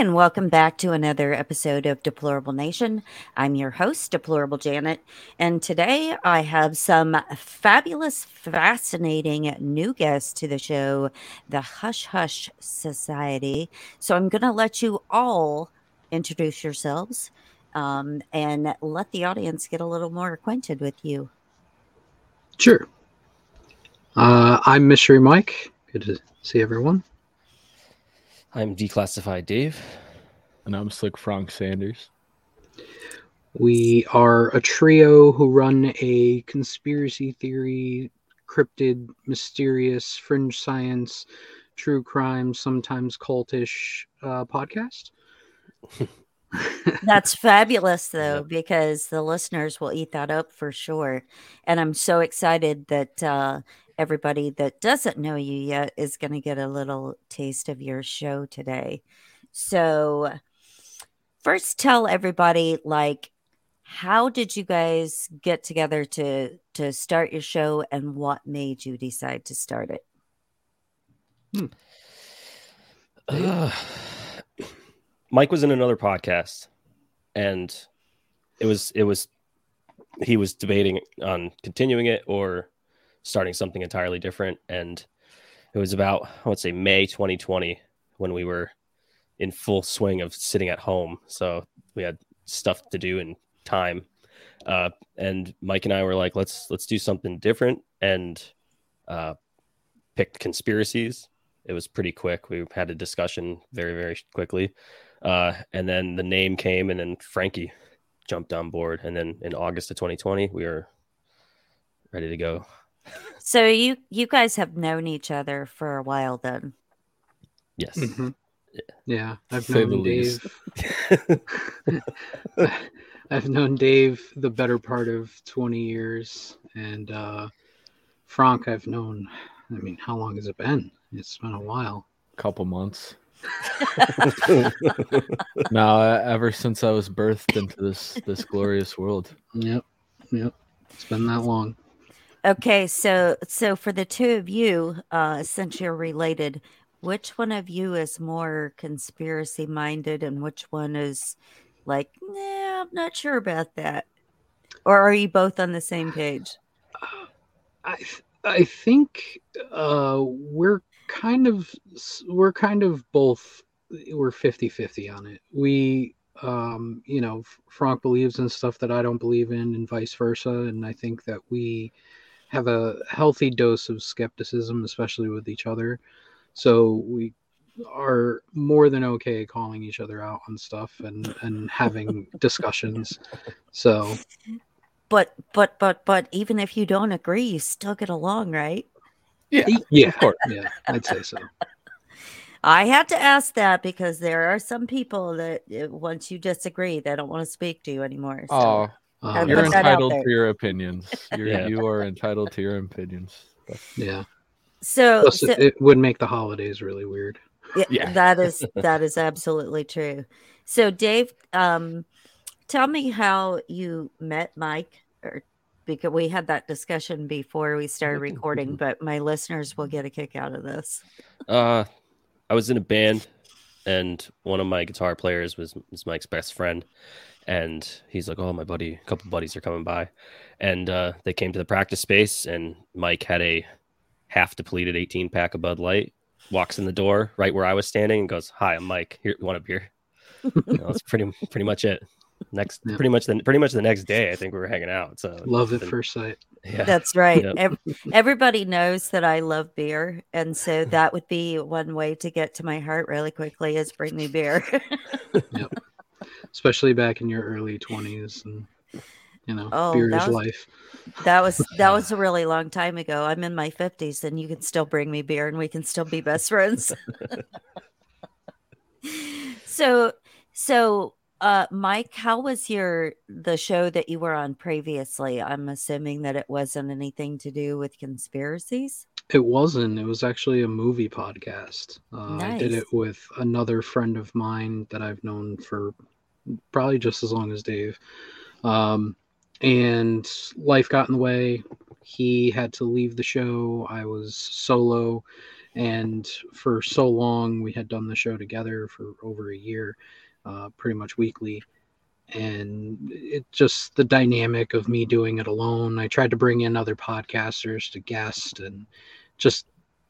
and welcome back to another episode of Deplorable Nation. I'm your host, Deplorable Janet, and today I have some fabulous, fascinating new guests to the show, the Hush Hush Society. So I'm going to let you all introduce yourselves um, and let the audience get a little more acquainted with you. Sure. Uh, I'm Mystery Mike. Good to see everyone. I'm Declassified Dave. And I'm Slick Frank Sanders. We are a trio who run a conspiracy theory, cryptid, mysterious, fringe science, true crime, sometimes cultish uh, podcast. That's fabulous, though, because the listeners will eat that up for sure. And I'm so excited that uh, everybody that doesn't know you yet is going to get a little taste of your show today. So, first, tell everybody like, how did you guys get together to to start your show, and what made you decide to start it? Hmm. Mike was in another podcast, and it was it was he was debating on continuing it or starting something entirely different. And it was about, I would say, May 2020 when we were in full swing of sitting at home. So we had stuff to do and time. Uh, and Mike and I were like, let's let's do something different and uh, picked conspiracies. It was pretty quick. We had a discussion very very quickly, uh, and then the name came, and then Frankie jumped on board. And then in August of 2020, we were ready to go. So you you guys have known each other for a while then. Yes. Mm-hmm. Yeah. yeah. I've Say known Dave. I've known Dave the better part of 20 years and uh Frank I've known I mean how long has it been? It's been a while. A couple months. no, ever since I was birthed into this this glorious world. Yep. Yep. It's been that long. Okay, so so for the two of you, uh, since you're related, which one of you is more conspiracy minded, and which one is like, nah, I'm not sure about that, or are you both on the same page? I I think uh, we're kind of we're kind of both we're 50-50 on it. We um, you know, Frank believes in stuff that I don't believe in, and vice versa, and I think that we have a healthy dose of skepticism, especially with each other. So we are more than okay calling each other out on stuff and and having discussions. So but but but but even if you don't agree, you still get along, right? Yeah. Yeah, of course. Yeah, I'd say so. I had to ask that because there are some people that uh, once you disagree, they don't want to speak to you anymore. So. Oh, um, you're entitled to your opinions. You're, yeah. You are entitled to your opinions. Yeah. So, Plus, so, it would make the holidays really weird. Yeah, yeah. that is that is absolutely true. So, Dave, um, tell me how you met Mike, or because we had that discussion before we started recording, but my listeners will get a kick out of this. Uh, I was in a band, and one of my guitar players was, was Mike's best friend, and he's like, "Oh, my buddy, a couple buddies are coming by," and uh, they came to the practice space, and Mike had a half depleted 18 pack of Bud Light. Walks in the door right where I was standing and goes, "Hi, I'm Mike. Here, want a beer?" you know, that's pretty pretty much it. Next, yeah. pretty much the pretty much the next day, I think we were hanging out. So love at first sight. Yeah, that's right. Yep. everybody knows that I love beer, and so that would be one way to get to my heart really quickly is bring me beer. yep especially back in your early 20s and you know oh, beer is life that was that was a really long time ago i'm in my 50s and you can still bring me beer and we can still be best friends so so uh mike how was your the show that you were on previously i'm assuming that it wasn't anything to do with conspiracies it wasn't. It was actually a movie podcast. Uh, nice. I did it with another friend of mine that I've known for probably just as long as Dave. Um, and life got in the way. He had to leave the show. I was solo. and for so long we had done the show together for over a year, uh, pretty much weekly, and it just the dynamic of me doing it alone. I tried to bring in other podcasters to guest, and just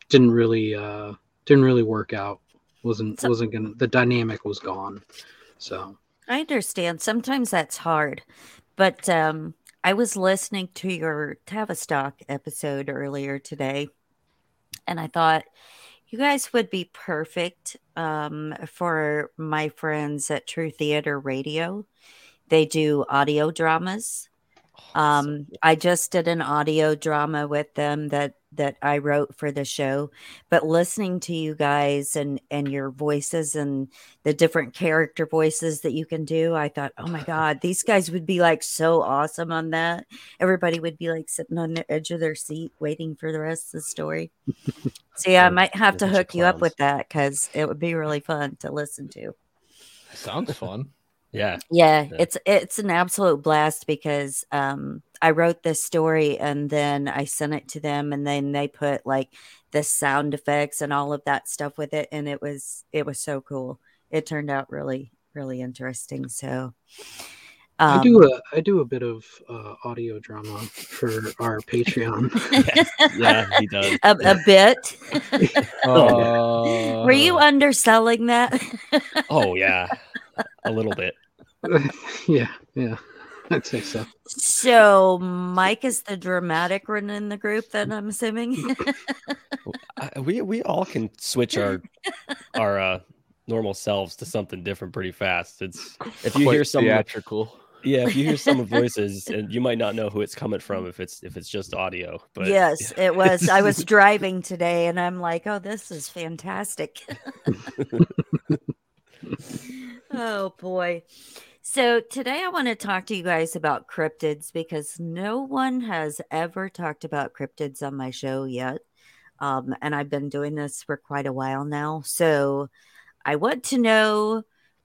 didn't really uh, didn't really work out. wasn't wasn't gonna the dynamic was gone. So I understand. Sometimes that's hard, but um, I was listening to your Tavistock episode earlier today, and I thought you guys would be perfect um, for my friends at True Theater Radio. They do audio dramas. Oh, um, I just did an audio drama with them that that I wrote for the show, but listening to you guys and and your voices and the different character voices that you can do, I thought, oh my god, these guys would be like so awesome on that. Everybody would be like sitting on the edge of their seat waiting for the rest of the story. so yeah, I might have to hook you up with that because it would be really fun to listen to. Sounds fun. Yeah. yeah. Yeah, it's it's an absolute blast because um I wrote this story and then I sent it to them and then they put like the sound effects and all of that stuff with it and it was it was so cool. It turned out really really interesting. So um, I do a I do a bit of uh, audio drama for our Patreon. yeah, he does a, a bit. uh, Were you underselling that? oh yeah, a little bit. yeah, yeah. I'd say so. So Mike is the dramatic one in the group, then I'm assuming. we we all can switch our our uh, normal selves to something different pretty fast. It's if you Quite hear some theatrical. Yeah, if you hear some voices, and you might not know who it's coming from if it's if it's just audio. But yes, it was. I was driving today, and I'm like, "Oh, this is fantastic." Oh boy. So, today I want to talk to you guys about cryptids because no one has ever talked about cryptids on my show yet. Um, and I've been doing this for quite a while now. So, I want to know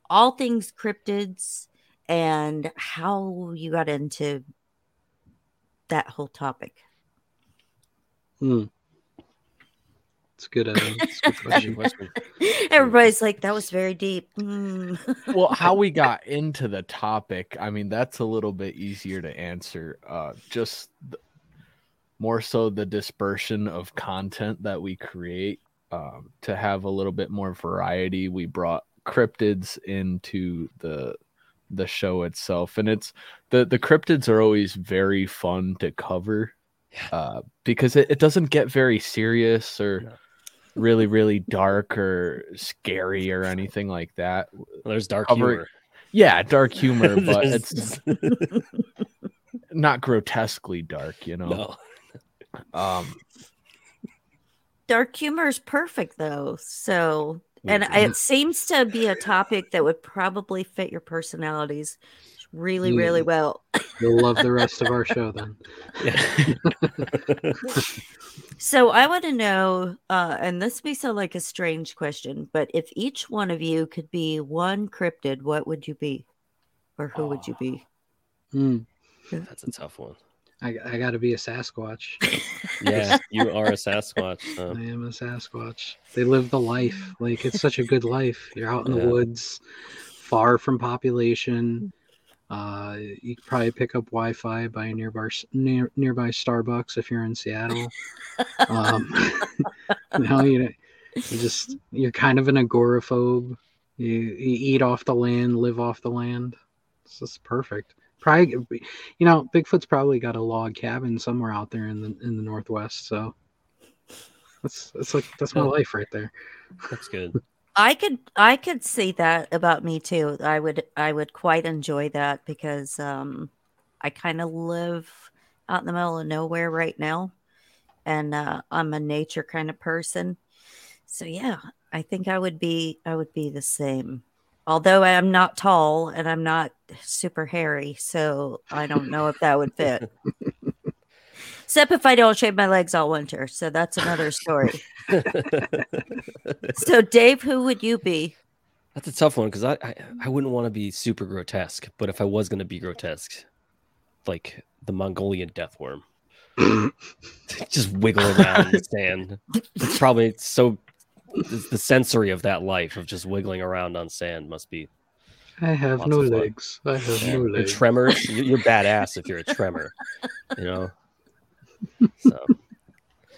all things cryptids and how you got into that whole topic. Hmm. It's good. Uh, it's good question. Everybody's like, that was very deep. Mm. well, how we got into the topic, I mean, that's a little bit easier to answer. Uh, just th- more so the dispersion of content that we create um, to have a little bit more variety. We brought cryptids into the the show itself, and it's the the cryptids are always very fun to cover uh, because it, it doesn't get very serious or. Yeah really really dark or scary or anything like that. Well, there's dark Cover, humor. Yeah, dark humor, but it's not grotesquely dark, you know. No. Um dark humor is perfect though. So and it seems to be a topic that would probably fit your personalities really, yeah. really well. You'll love the rest of our show then. Yeah. so I want to know, uh, and this may sound like a strange question, but if each one of you could be one cryptid, what would you be? Or who oh. would you be? Hmm. That's a tough one. I, I got to be a Sasquatch. yeah, you are a Sasquatch. So. I am a Sasquatch. They live the life. Like it's such a good life. You're out in yeah. the woods, far from population. Uh, you could probably pick up Wi-Fi by a nearby near, nearby Starbucks if you're in Seattle. um, you know, you you just you're kind of an agoraphobe. You, you eat off the land, live off the land. It's just perfect. Probably, you know, Bigfoot's probably got a log cabin somewhere out there in the in the northwest. So that's that's like that's my life right there. That's good. I could I could see that about me too. I would I would quite enjoy that because um I kind of live out in the middle of nowhere right now and uh I'm a nature kind of person. So yeah, I think I would be I would be the same. Although I'm not tall and I'm not super hairy, so I don't know if that would fit. Except if I don't shave my legs all winter. So that's another story. so, Dave, who would you be? That's a tough one because I, I, I wouldn't want to be super grotesque, but if I was going to be grotesque, like the Mongolian death worm. just wiggle around in the sand. It's probably so the the sensory of that life of just wiggling around on sand must be I have no legs. I have yeah. no legs. tremors. You're you're badass if you're a tremor, you know. So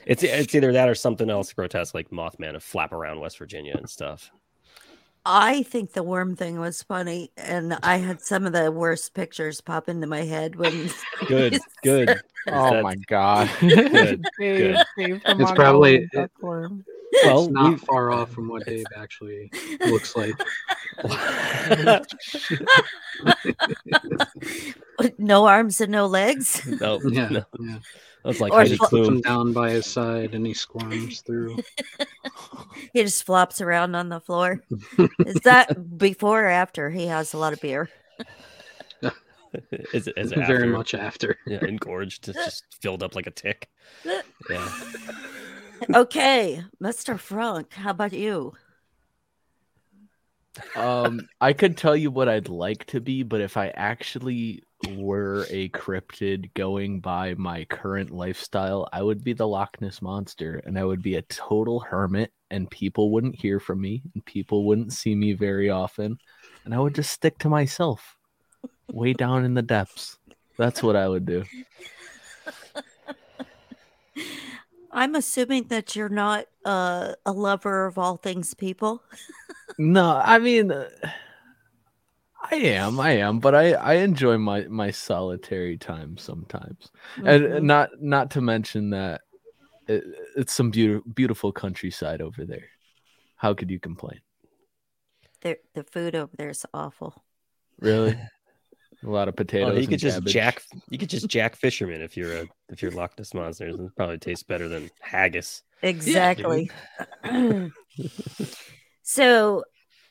it's it's either that or something else grotesque like Mothman and flap around West Virginia and stuff. I think the worm thing was funny, and I had some of the worst pictures pop into my head when. Good, good. Oh That's- my god. Good, good. It's probably- it- Well, it's not we- far off from what Dave actually looks like. no arms and no legs. no, Yeah, no. yeah. That's like Or Heidi just Puts him Klum. down by his side and he squirms through. He just flops around on the floor. Is that before or after he has a lot of beer? Is it, is it Very after? much after. Yeah, engorged. It's just filled up like a tick. Yeah. Okay, Mr. Frank, how about you? um, I could tell you what I'd like to be, but if I actually were a cryptid going by my current lifestyle, I would be the Loch Ness monster, and I would be a total hermit, and people wouldn't hear from me, and people wouldn't see me very often, and I would just stick to myself, way down in the depths. That's what I would do. I'm assuming that you're not uh, a lover of all things people. No, I mean, uh, I am, I am, but I I enjoy my my solitary time sometimes, and Mhm. not not to mention that it, it's some beautiful beautiful countryside over there. How could you complain? the, the food over there is awful. Really, a lot of potatoes. Oh, you and could just cabbage. jack. You could just jack fisherman if you're a if you're Loch Ness monsters. It probably tastes better than haggis. Exactly. so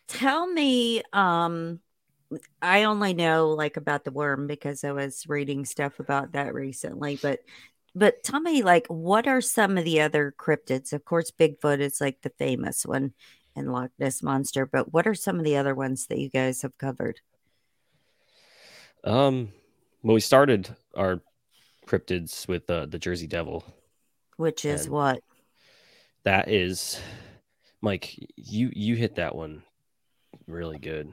tell me um I only know like about the worm because I was reading stuff about that recently, but but tell me like what are some of the other cryptids? Of course Bigfoot is like the famous one and Loch Ness monster, but what are some of the other ones that you guys have covered? Um, well, we started our cryptids with uh, the Jersey Devil. Which is And- what? That is, Mike. You you hit that one really good.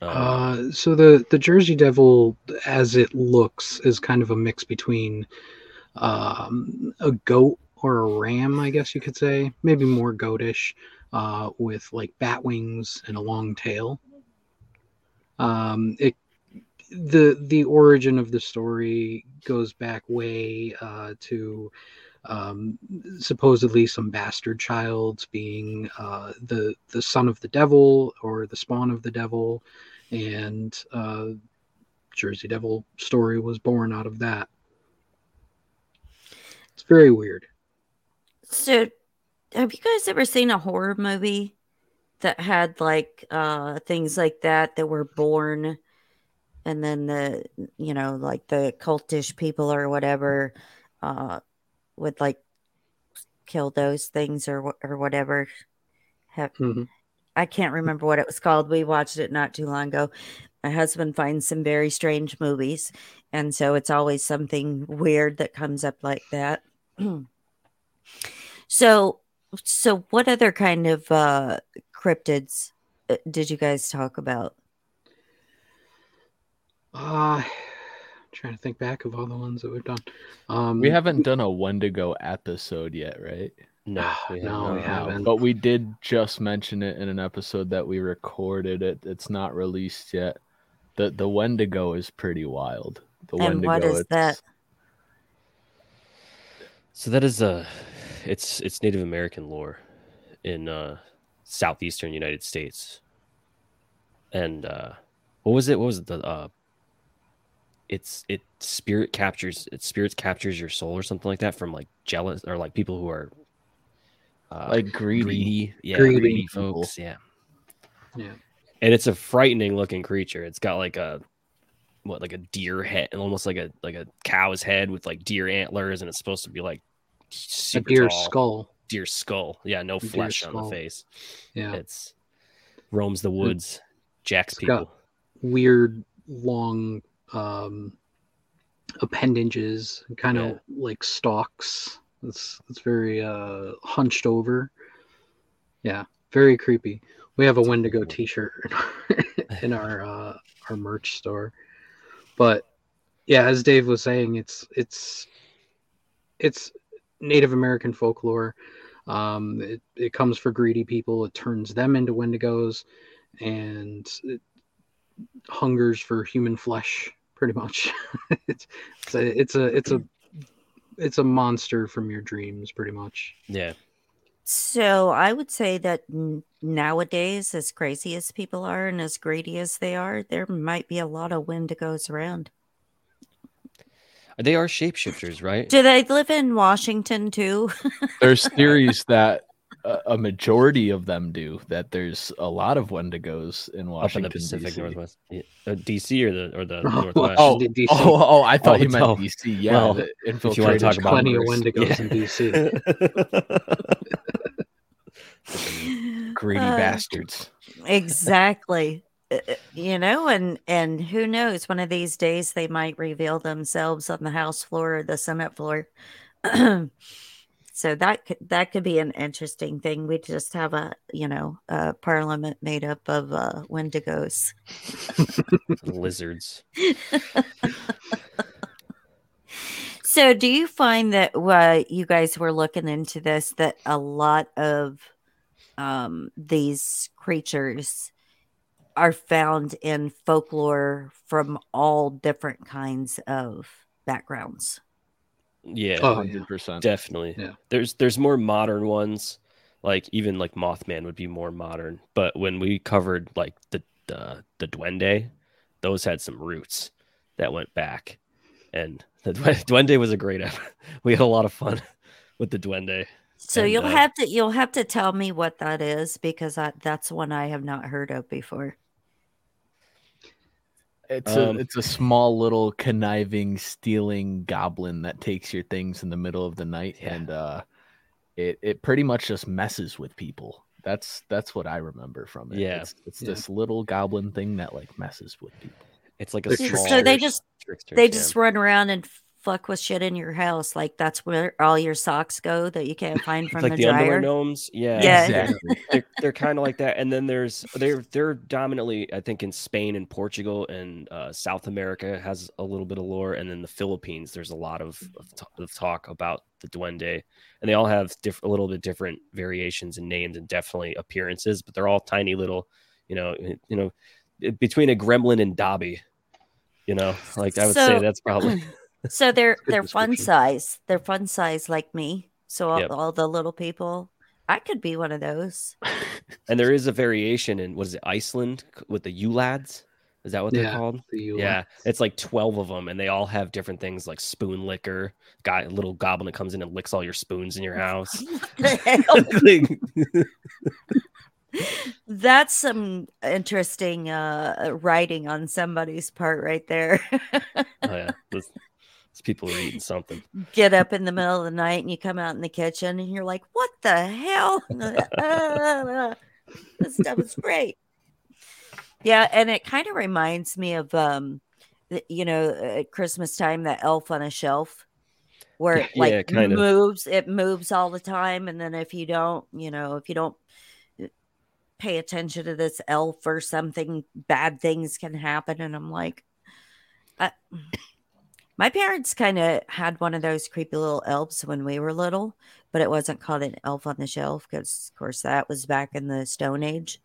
Um, Uh, so the the Jersey Devil, as it looks, is kind of a mix between um, a goat or a ram, I guess you could say, maybe more goatish, uh, with like bat wings and a long tail. Um, it the the origin of the story goes back way uh, to um, supposedly some bastard child being uh, the the son of the devil or the spawn of the devil, and uh, Jersey Devil story was born out of that. It's very weird. So, have you guys ever seen a horror movie that had like uh things like that that were born and then the you know like the cultish people or whatever uh would like kill those things or or whatever. Have, Mhm. I can't remember what it was called. We watched it not too long ago. My husband finds some very strange movies, and so it's always something weird that comes up like that. so, so what other kind of uh, cryptids uh, did you guys talk about? Uh, trying to think back of all the ones that we've done. Um, We haven't done a Wendigo episode yet, right? no, we no, have we not. haven't. But we did just mention it in an episode that we recorded. It it's not released yet. The the Wendigo is pretty wild. The And what is that? So that is a, it's it's Native American lore in uh, southeastern United States. And uh, what was it? What was it? The uh, it's it spirit captures it spirits captures your soul or something like that from like jealous or like people who are uh, Like greedy. yeah, Greedy greedy, people. folks, yeah. Yeah. And it's a frightening looking creature. It's got like a what like a deer head and almost like a like a cow's head with like deer antlers and it's supposed to be like a deer tall skull. deer skull. Yeah, no Deer flesh on the face. Yeah, It's roams the woods, jacks it's got- people. weird long um appendages, kind of Yeah. like stalks. It's it's very uh hunched over. Yeah, very creepy. We have a Wendigo T-shirt in our, in our uh, our merch store, but yeah, as Dave was saying, it's it's it's Native American folklore. Um, it, it comes for greedy people. It turns them into Wendigos, and it hungers for human flesh. Pretty much, it's, it's a it's a it's a it's a monster from your dreams. Pretty much. Yeah. So I would say that nowadays, as crazy as people are and as greedy as they are, there might be a lot of Wendigos around. They are shapeshifters, right? Do they live in Washington too? There's theories that a, a majority of them do. That there's a lot of Wendigos in Up in Washington, the Pacific DC. Northwest. Yeah. Uh, DC or the or the Oh, Northwest. Oh, Washington, DC. oh, oh, I thought Oh, you meant no. DC. Yeah, Well, the if you wanna talk infiltrated about Plenty of Congress. Wendigos in DC. greedy Uh, bastards. exactly. Uh, uh, You know, and and who knows? One of these days, they might reveal themselves on the House floor or the Senate floor. so that could that could be an interesting thing. We just have a you know a parliament made up of uh, Wendigos. Lizards. So, do you find that uh, you guys were looking into this that a lot of um, these creatures are found in folklore from all different kinds of backgrounds? Yeah. Oh, Hundred percent. Definitely. Yeah. There's there's more modern ones, like even like Mothman would be more modern. But when we covered like the the the Duende, those had some roots that went back, and the Duen- Duende was a great. ep- We had a lot of fun with the Duende. So And, you'll uh, have to you'll have to tell me what that is because I, that's one I have not heard of before. It's Um, a it's a small little conniving, stealing goblin that takes your things in the middle of the night, Yeah. and uh, it it pretty much just messes with people. That's that's what I remember from it. Yeah. it's, it's Yeah. this little goblin thing that like messes with people. It's like a They're small. So they just tricksters, they yeah. just run around and fuck with shit in your house like that's where all your socks go that you can't find It's from like the, the, underwear gnomes. Yeah. Yeah. Exactly. they're, they're kind of like that and then there's they're they're dominantly i think in spain and portugal and uh, south america has a little bit of lore and then the philippines there's a lot of, of, t- of talk about the duende and they all have diff- a little bit different variations and names and definitely appearances but they're all tiny little you know you know between a gremlin and dobby you know like i would say that's probably So they're they're fun size. They're fun size like me. So all, Yep. all the little people, I could be one of those. and there is a variation in what is it iceland with the Yule Lads is that what they're called The Yeah, it's like twelve of them, and they all have different things like spoon licker. Guy, little goblin that comes in and licks all your spoons in your house. The hell? That's some interesting uh writing on somebody's part right there. oh yeah, those, those people are eating something. Get up in the middle of the night and you come out in the kitchen and you're like, "What the hell?" this stuff is great. Yeah, and it kind of reminds me of um the- you know, at Christmas time that elf on a shelf where it Yeah, like of. moves, it moves all the time and then if you don't, you know, if you don't uh, pay attention to this elf or something bad things can happen and I'm like I, my parents kind of had one of those creepy little elves when we were little, but it wasn't called an elf on the shelf because, of course, that was back in the Stone Age.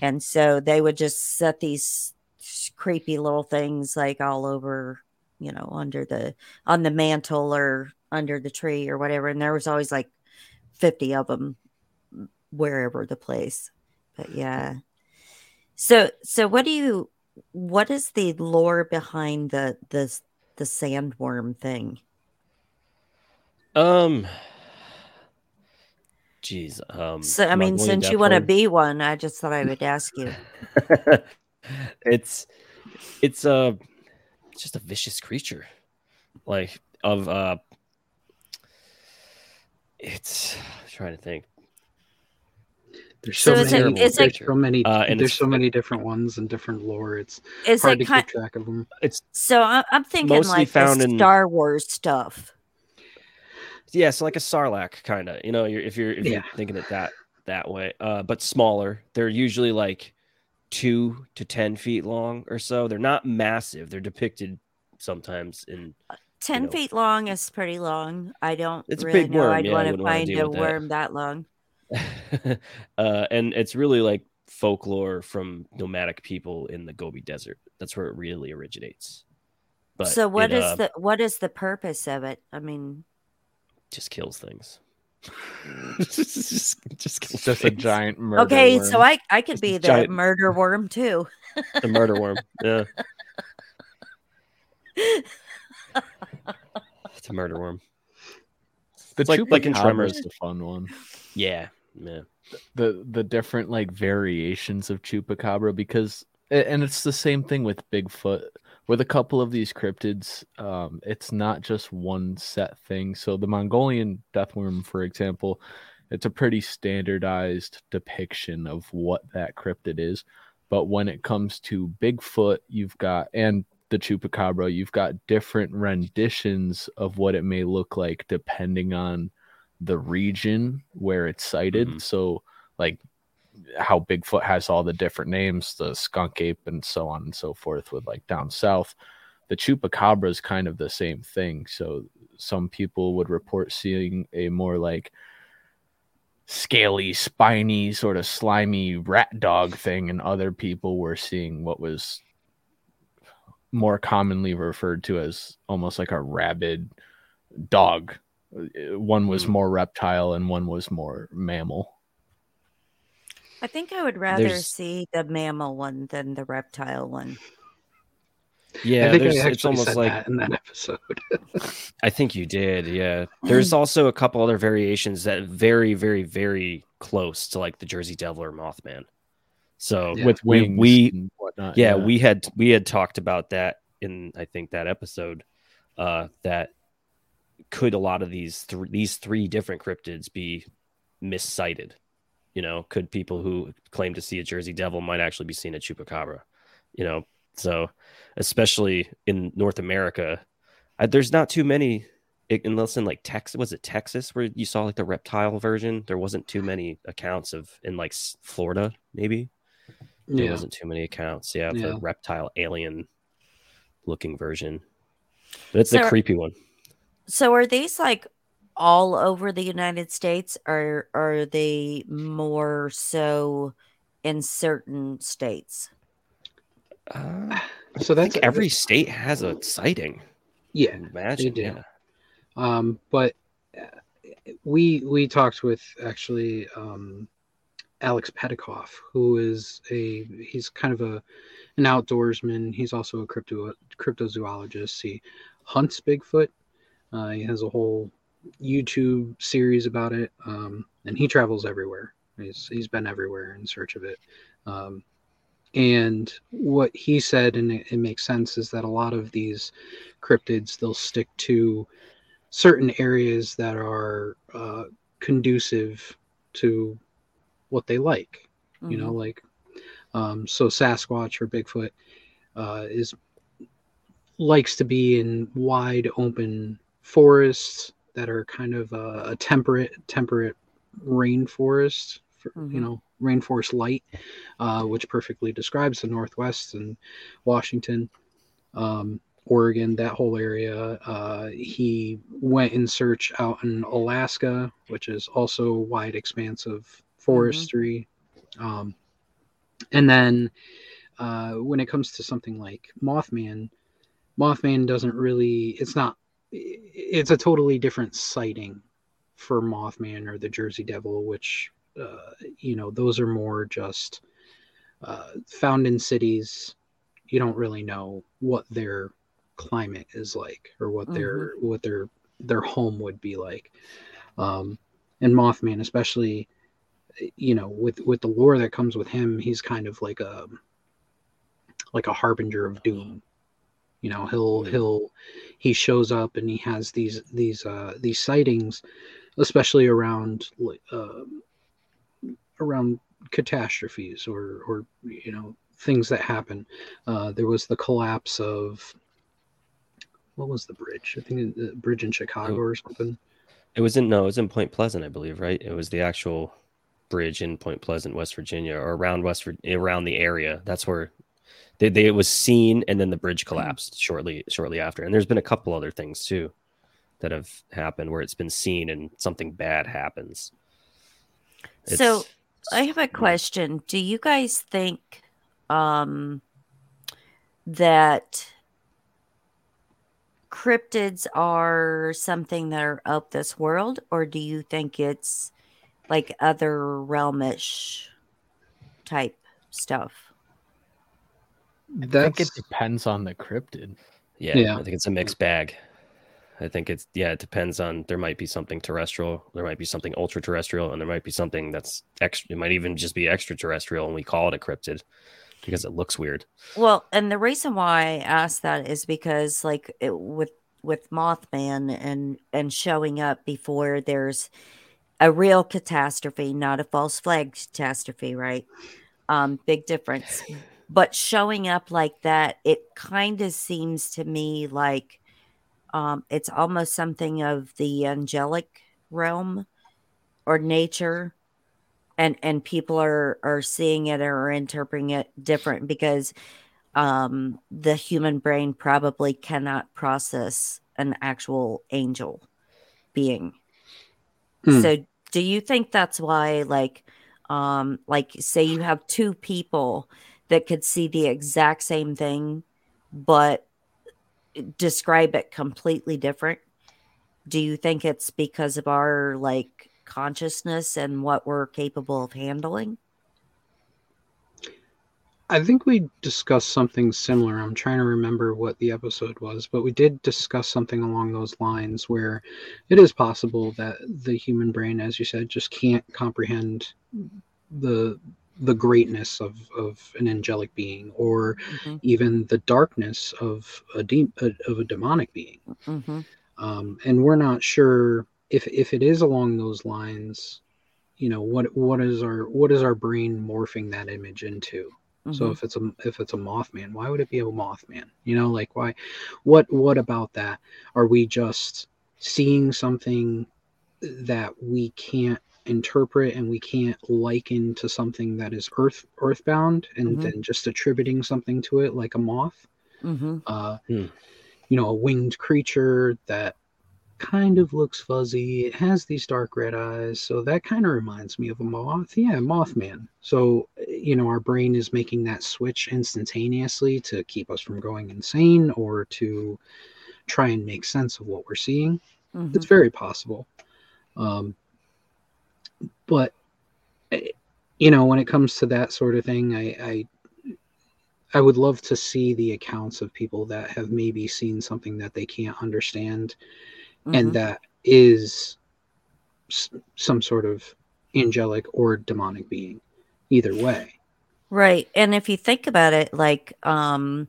And so they would just set these creepy little things like all over, you know, under the on the mantle or under the tree or whatever. And there was always like 50 of them wherever the place. But yeah. So so what do you what is the lore behind the the the sandworm thing? Um, jeez. Um, So I mean, since you want to be one, I just thought I would ask you. it's it's a it's just a vicious creature, like of uh. It's I'm trying to think. There's so, So is it- many. is there's it- so many. Uh, and there's so many different ones and different lore. It's Is hard it to kind? keep track of them. It's So I- I'm thinking Mostly like found the in- Star Wars stuff. yeah, so like a sarlacc kind of. You know, you're, if you're if Yeah. you're thinking it that that way, uh, but smaller. They're usually like two to ten feet long or so. They're not massive. They're depicted sometimes in Ten know. feet long is pretty long. I don't It's a really big know. worm, I'd yeah, I want to wouldn't wanna find a with that. worm that long. uh, and it's really like folklore from nomadic people in the Gobi Desert. That's where it really originates. But so what it, is uh, the what is the purpose of it? I mean, just kills things. just, just, just kills just a giant murder. okay, so. I I could Just be the giant- murder worm too. the murder worm. Yeah, it's a murder worm. the it's like- like in Tremors. is the fun one. Yeah, yeah. the the different like variations of chupacabra because and it's the same thing with bigfoot. With a couple of these cryptids um it's not just one set thing. So the mongolian deathworm for example it's a pretty standardized depiction of what that cryptid is. But when it comes to bigfoot you've got and the chupacabra you've got different renditions of what it may look like depending on the region where it's sighted Mhm. so like how Bigfoot has all the different names, the skunk ape and so on and so forth with like down south. The chupacabra is kind of the same thing. So some people would report seeing a more like scaly, spiny, sort of slimy rat dog thing, and other people were seeing what was more commonly referred to as almost like a rabid dog. Uh, One was Hmm. more reptile and one was more mammal. I think I would rather There's- see the mammal one than the reptile one. Yeah, I think I actually it's almost said like that in that episode. I think you did. Yeah. There's also a couple other variations that very, very, very close to like the Jersey Devil or Mothman. So Yeah. with we- wings we- and whatnot. yeah, we had we had talked about that in I think that episode. Uh, that could a lot of these three these three different cryptids be missighted? You know, could people who claim to see a Jersey Devil might actually be seeing a chupacabra? You know, so especially in North America, I, there's not too many. Unless in like Texas, was it Texas where you saw like the reptile version? There wasn't too many accounts of in like Florida, maybe there yeah, wasn't too many accounts. Yeah, of Yeah. the reptile alien looking version. But it's So- a creepy one. So are these like all over the United States or are they more so in certain states? Uh, so I think that's every state has a sighting. yeah. Imagine, do. yeah. Um, but uh, we we talked with actually um, Alex Petikoff, who is a he's kind of a an outdoorsman. He's also a crypto cryptozoologist. He hunts Bigfoot. Uh, he has a whole YouTube series about it, um, and he travels everywhere. He's he's been everywhere in search of it. Um, and what he said, and it, it makes sense, is that a lot of these cryptids they'll stick to certain areas that are uh, conducive to what they like. You know, Mhm. like um, so Sasquatch or Bigfoot uh, is likes to be in wide open forests that are kind of uh, a temperate temperate rainforest. For, Mhm. You know, rainforest light, uh, which perfectly describes the Northwest and Washington. Um, Oregon, that whole area. Uh, he went in search out in Alaska, which is also a wide expanse of forestry. Um, and then uh, when it comes to something like Mothman, Mothman doesn't really, it's not, it's a totally different sighting for Mothman or the Jersey Devil, which, uh, you know, those are more just uh, found in cities. You don't really know what their climate is like or what their what their their home would be like. Um and mothman especially you know with with the lore that comes with him he's kind of like a like a harbinger of doom you know he'll he'll he shows up and he has these these uh these sightings especially around uh, around catastrophes or or you know things that happen. Uh, there was the collapse of what was the bridge? I think the bridge in Chicago or something. It was in no, it was in Point Pleasant, I believe, right? It was the actual bridge in Point Pleasant, West Virginia, or around West around the area. That's where they, they it was seen, and then the bridge mm-hmm. collapsed shortly shortly after. And there's been a couple other things too that have happened where it's been seen and something bad happens. It's, so I have a question. Do you guys think um, that cryptids are something that are of this world, or do you think it's like other realmish type stuff? I think it depends on the cryptid. Yeah, yeah, I think it's a mixed bag. I think it's yeah, it depends on there might be something terrestrial, there might be something ultra terrestrial, and there might be something that's extra it might even just be extraterrestrial and we call it a cryptid because it looks weird. Well, and the reason why I asked that is because like it, with with Mothman and and showing up before there's a real catastrophe, not a false flag catastrophe, right? Um, big difference. But showing up like that, it kind of seems to me like um, it's almost something of the angelic realm or nature and and people are are seeing it or interpreting it different because um, the human brain probably cannot process an actual angel being. Hmm. So do you think that's why like um like say you have two people that could see the exact same thing but describe it completely different? Do you think it's because of our like consciousness and what we're capable of handling? I think we discussed something similar. I'm trying to remember what the episode was, but we did discuss something along those lines where it is possible that the human brain, as you said, just can't comprehend the the greatness of, of an angelic being or mm-hmm. even the darkness of a, de- of a demonic being. Mm-hmm. Um, and we're not sure if if it is along those lines, you know, what what is our what is our brain morphing that image into? Mm-hmm. So if it's a if it's a Mothman, why would it be a Mothman? You know, like why? What what about that? Are we just seeing something that we can't interpret and we can't liken to something that is earth earthbound and mm-hmm. then just attributing something to it like a moth mm-hmm. uh, hmm. you know a winged creature that kind of looks fuzzy it has these dark red eyes so that kind of reminds me of a moth yeah mothman so you know our brain is making that switch instantaneously to keep us from going insane or to try and make sense of what we're seeing mm-hmm. it's very possible um, but eh, you know when it comes to that sort of thing I, I i would love to see the accounts of people that have maybe seen something that they can't understand mm-hmm. and that is some sort of angelic or demonic being either way right and if you think about it like um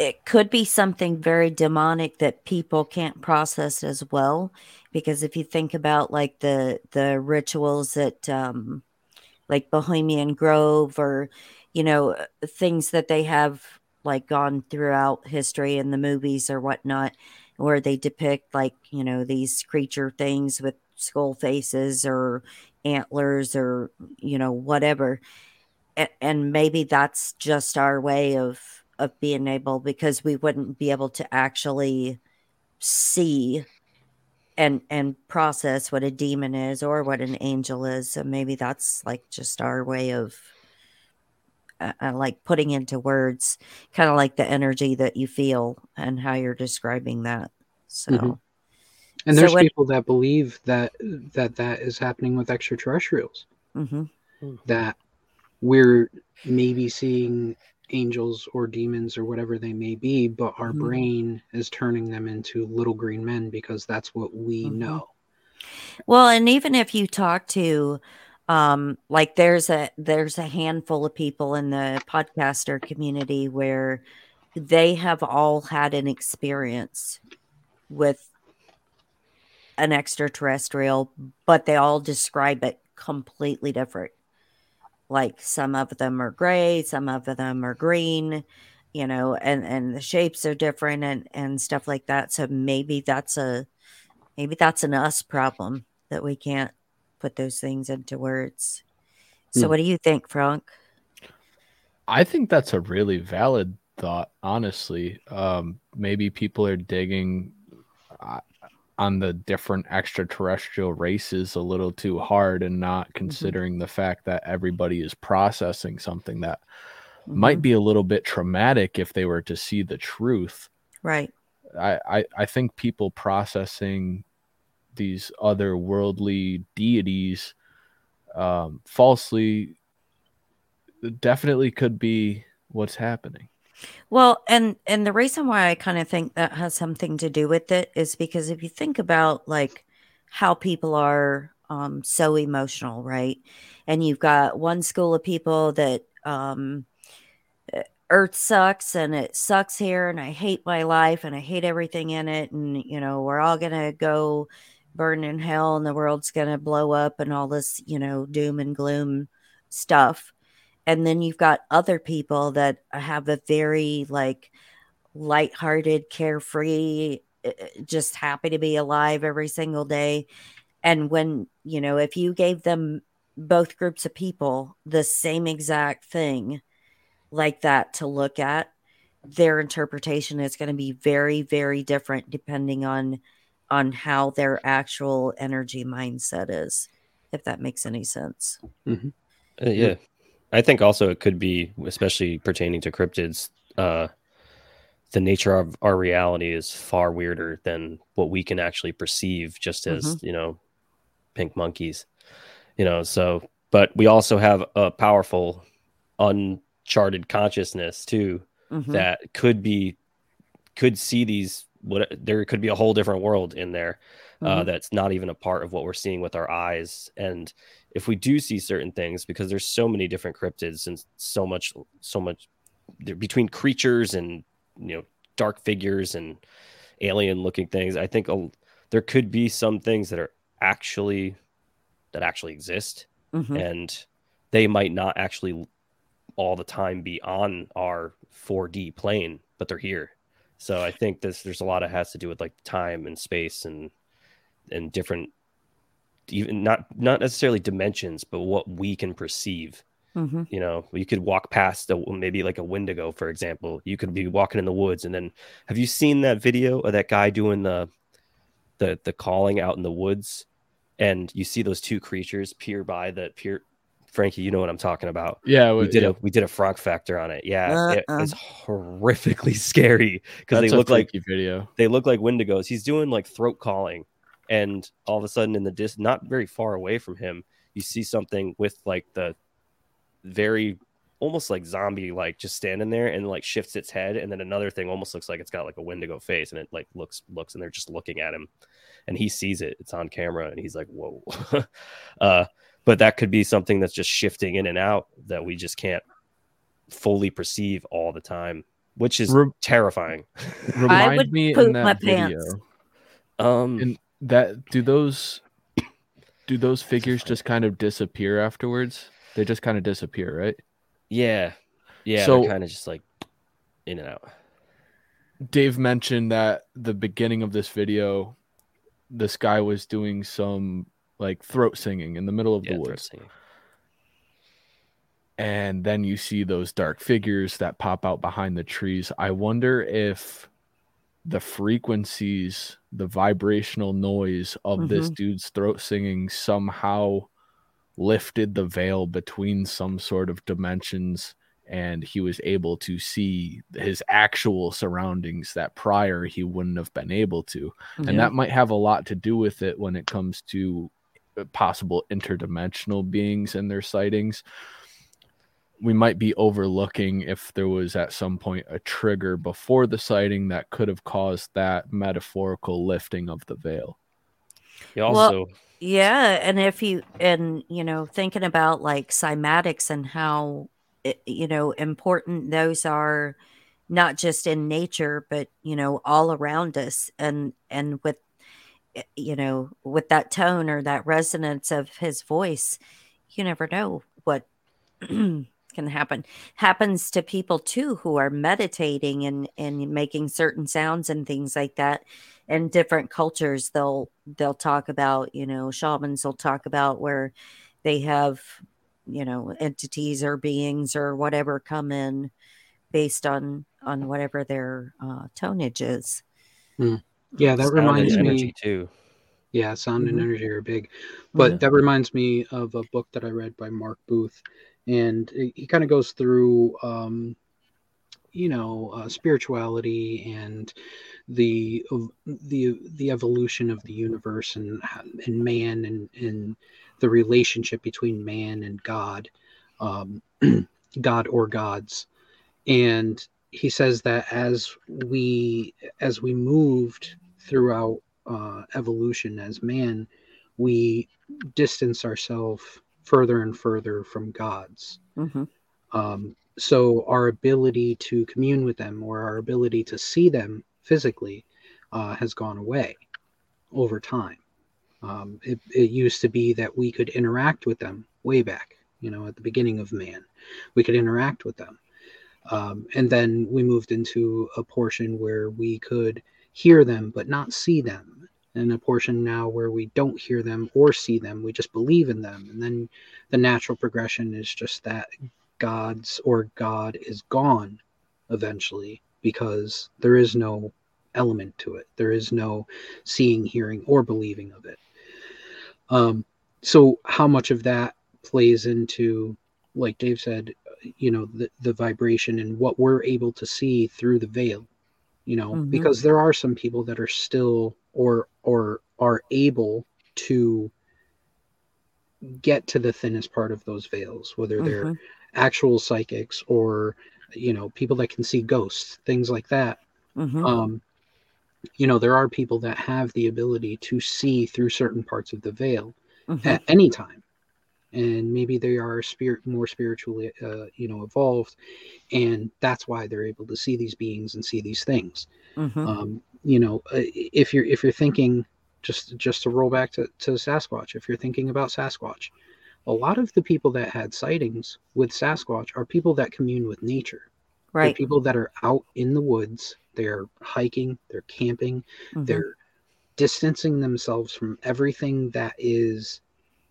it could be something very demonic that people can't process as well because if you think about like the the rituals that um like bohemian grove or you know things that they have like gone throughout history in the movies or whatnot where they depict like you know these creature things with skull faces or antlers or you know whatever and maybe that's just our way of of being able because we wouldn't be able to actually see and and process what a demon is or what an angel is so maybe that's like just our way of uh, uh like putting into words kind of like the energy that you feel and how you're describing that so mm-hmm. and there's so when, people that believe that that that is happening with extraterrestrials mm-hmm. that we're maybe seeing angels or demons or whatever they may be, but our mm-hmm. brain is turning them into little green men because that's what we mm-hmm. know. Well, and even if you talk to um like there's a there's a handful of people in the podcaster community where they have all had an experience with an extraterrestrial, but they all describe it completely different. Like some of them are gray, some of them are green, you know, and and the shapes are different and and stuff like that. So maybe that's a maybe that's an us problem that we can't put those things into words. So Hmm. what do you think, Frank? I think that's a really valid thought, honestly. Um, maybe people are digging on the different extraterrestrial races a little too hard and not considering the fact that everybody is processing something that might Mhm. be a little bit traumatic if they were to see the truth. right. I, I, I think people processing these otherworldly deities um, falsely definitely could be what's happening. Well, and and the reason why I kind of think that has something to do with it is because if you think about like how people are um so emotional, right? And you've got one school of people that um uh, earth sucks and it sucks here and I hate my life and I hate everything in it and you know, we're all to go burn in hell and the world's to blow up and all this, you know, doom and gloom stuff and then you've got other people that have a very like lighthearted, carefree, uh, just happy to be alive every single day. And when, you know, if you gave them both groups of people the same exact thing like that to look at, their interpretation is going to be very, very different depending on on how their actual energy mindset is, if that makes any sense. Uh, yeah. I think also it could be, especially pertaining to cryptids, uh, the nature of our reality is far weirder than what we can actually perceive just as, you know, pink monkeys. You know, so but we also have a powerful uncharted consciousness too Mhm. that could be could see these what there could be a whole different world in there uh, Mhm. that's not even a part of what we're seeing with our eyes and if we do see certain things because there's so many different cryptids and so much so much between creatures and you know dark figures and alien looking things i think a, there could be some things that are actually that actually exist Mhm. and they might not actually all the time be on our 4D plane, but they're here. So I think this there's a lot of has to do with like time and space and and different even not not necessarily dimensions, but what we can perceive. Mhm. You know, you could walk past a, maybe like a Wendigo, for example. You could be walking in the woods, and then have you seen that video of that guy doing the the the calling out in the woods? And you see those two creatures peer by that peer. Frankie, you know what I'm talking about Yeah, we we did a we did a frog factor on it. Yeah, it Uh-uh. is horrifically scary because they look like video. they look like Wendigos. He's doing like throat calling, and all of a sudden, in the dis, not very far away from him, you see something with like the very almost like zombie like just standing there and like shifts its head. And then another thing almost looks like it's got like a wendigo face and it like looks looks and they're just looking at him. And he sees it. It's on camera and he's like whoa. Uh but that could be something that's just shifting in and out that we just can't fully perceive all the time which is Re- terrifying. Remind me in that my video pants. um And- that do those do those figures just kind of disappear afterwards? They just kind of disappear, right? yeah yeah So- kind of just like in and out Dave mentioned that the beginning of this video, this guy was doing some like throat singing in the middle of yeah the woods. And then you see those dark figures that pop out behind the trees. I wonder if the frequencies, the vibrational noise of this dude's throat singing somehow lifted the veil between some sort of dimensions and he was able to see his actual surroundings that prior he wouldn't have been able to. And that might have a lot to do with it when it comes to uh, possible interdimensional beings and their sightings we might be overlooking if there was at some point a trigger before the sighting that could have caused that metaphorical lifting of the veil. You Well- Yeah, and if you and you know thinking about like cymatics and how you know important those are not just in nature but you know all around us and and with eh, you know with that tone or that resonance of his voice you never know what can happen happens to people too who are meditating and and making certain sounds and things like that in different cultures they'll they'll talk about you know shamans will talk about where they have you know entities or beings or whatever come in based on on whatever their uh, tonnage is Hmm. Yeah, that Sound reminds me. too. Yeah, sound and Mhm. energy are big. But that reminds me of a book that I read by Mark Booth. And he kind of goes through, um, you know, uh, spirituality and the the the evolution of the universe and and man and and the relationship between man and God, um, God or gods. And he says that as we as we moved throughout uh, evolution as man, we distance ourselves further and further from gods. hmm Um, so our ability to commune with them or our ability to see them physically uh, has gone away over time. Um, it, it used to be that we could interact with them way back, you know, at the beginning of man. We could interact with them. Um, and then we moved into a portion where we could hear them but not see them. And a portion now where we don't hear them or see them, we just believe in them. And then the natural progression is just that God's or God is gone eventually because there is no element to it. There is no seeing, hearing, or believing of it. Um, so, how much of that plays into, like Dave said, you know, the, the vibration and what we're able to see through the veil? You know, Mhm. because there are some people that are still or or are able to get to the thinnest part of those veils, whether they're Mhm. actual psychics or you know people that can see ghosts things like that Mhm. um you know there are people that have the ability to see through certain parts of the veil Mhm. at any time and maybe they are spirit more spiritually uh, you know evolved and that's why they're able to see these beings and see these things Mhm. um, you know uh, if you're if you're thinking just just to roll back to, to sasquatch if you're thinking about sasquatch a lot of the people that had sightings with sasquatch are people that commune with nature. They're right. people that are out in the woods. They're hiking they're camping Mhm. they're distancing themselves from everything that is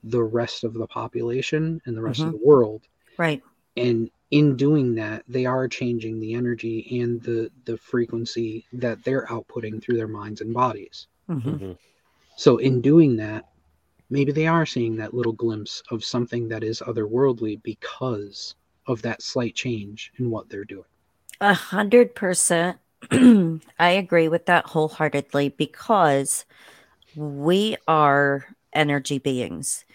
the rest of the population and the rest of the world. Right. And in doing that they are changing the energy and the the frequency that they're outputting through their minds and bodies Mhm. Mhm. so in doing that maybe they are seeing that little glimpse of something that is otherworldly because of that slight change in what they're doing A hundred percent. I agree with that wholeheartedly because we are energy beings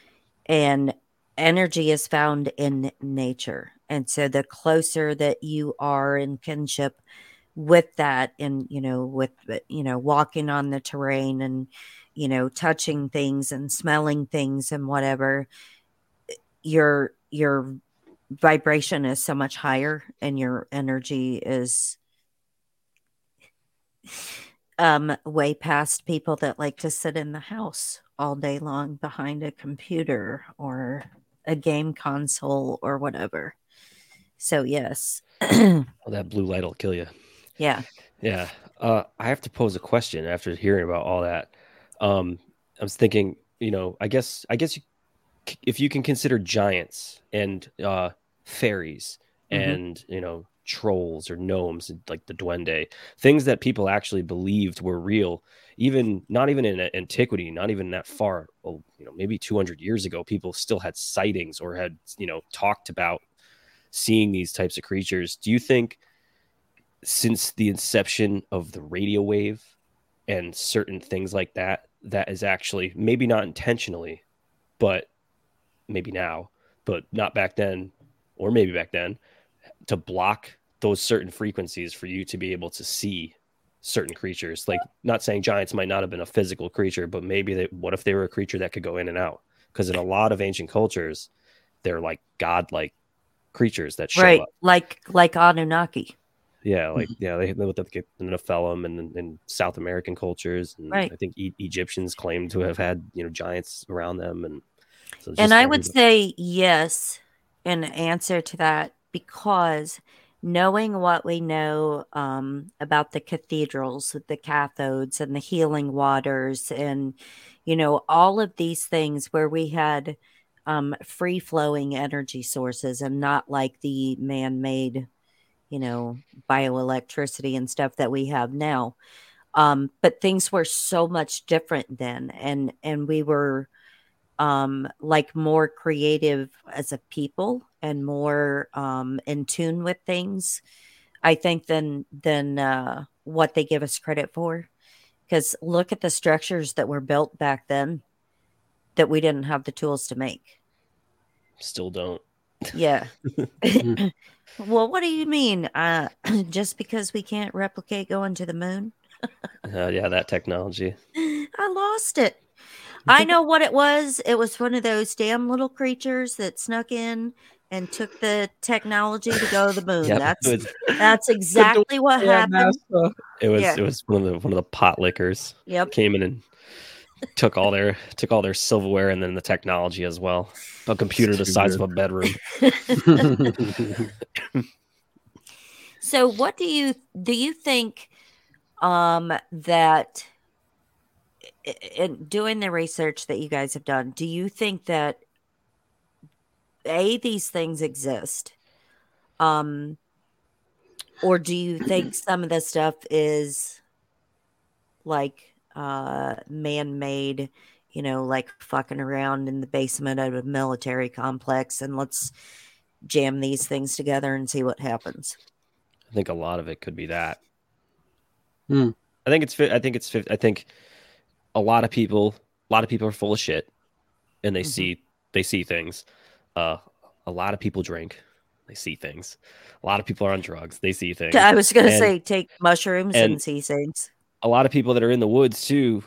and energy is found in nature. And so the closer that you are in kinship with that and you know with you know walking on the terrain and you know touching things and smelling things and whatever your your vibration is so much higher and your energy is um way past people that like to sit in the house all day long behind a computer or a game console or whatever so yes Well, that blue light will kill you. yeah Yeah. Uh, I have to pose a question after hearing about all that. Um, I was thinking, you know, I guess, I guess you, if you can consider giants and uh, fairies Mhm. and, you know, trolls or gnomes, like the duende, things that people actually believed were real, even not even in antiquity, not even that far, oh, you know, maybe 200 years ago, people still had sightings or had, you know, talked about seeing these types of creatures. Do you think since the inception of the radio wave and certain things like that, that is actually maybe not intentionally, but maybe now, but not back then, or maybe back then, to block those certain frequencies for you to be able to see certain creatures. Like, not saying giants might not have been a physical creature, but maybe they, what if they were a creature that could go in and out? Because in a lot of ancient cultures, they're like godlike creatures that show right up. like like anunnaki Yeah, like yeah, they with the, the Nephilim and in South American cultures, and Right. I think e- Egyptians claim to have had you know giants around them, and so and i would say yes an answer to that because knowing what we know um, about the cathedrals with the cathodes and the healing waters and you know all of these things where we had um, free flowing energy sources and not like the man made you know bioelectricity and stuff that we have now um, but things were so much different then and and we were um, like more creative as a people and more um, in tune with things, I think, than than uh, what they give us credit for. Because look at the structures that were built back then that we didn't have the tools to make. Still don't. Yeah. well, what do you mean? Uh, just because we can't replicate going to the moon? uh, yeah, that technology. I lost it. I know what it was. It was one of those damn little creatures that snuck in and took the technology to go to the moon. Yep, that's was, that's exactly what happened. NASA. It was yeah. it was one of the one of the pot lickers. Yep. Came in and took all their took all their silverware and then the technology as well. A computer the size of a bedroom. so what do you do you think um that in doing the research that you guys have done, do you think that a these things exist, um, or do you think some of the stuff is like uh, man-made? You know, like fucking around in the basement of a military complex, and let's jam these things together and see what happens. I think a lot of it could be that. Hmm. I think it's. I think it's. I think a lot of people a lot of people are full of shit and they mm-hmm. see they see things uh a lot of people drink they see things a lot of people are on drugs they see things i was gonna say take mushrooms and, and see things a lot of people that are in the woods too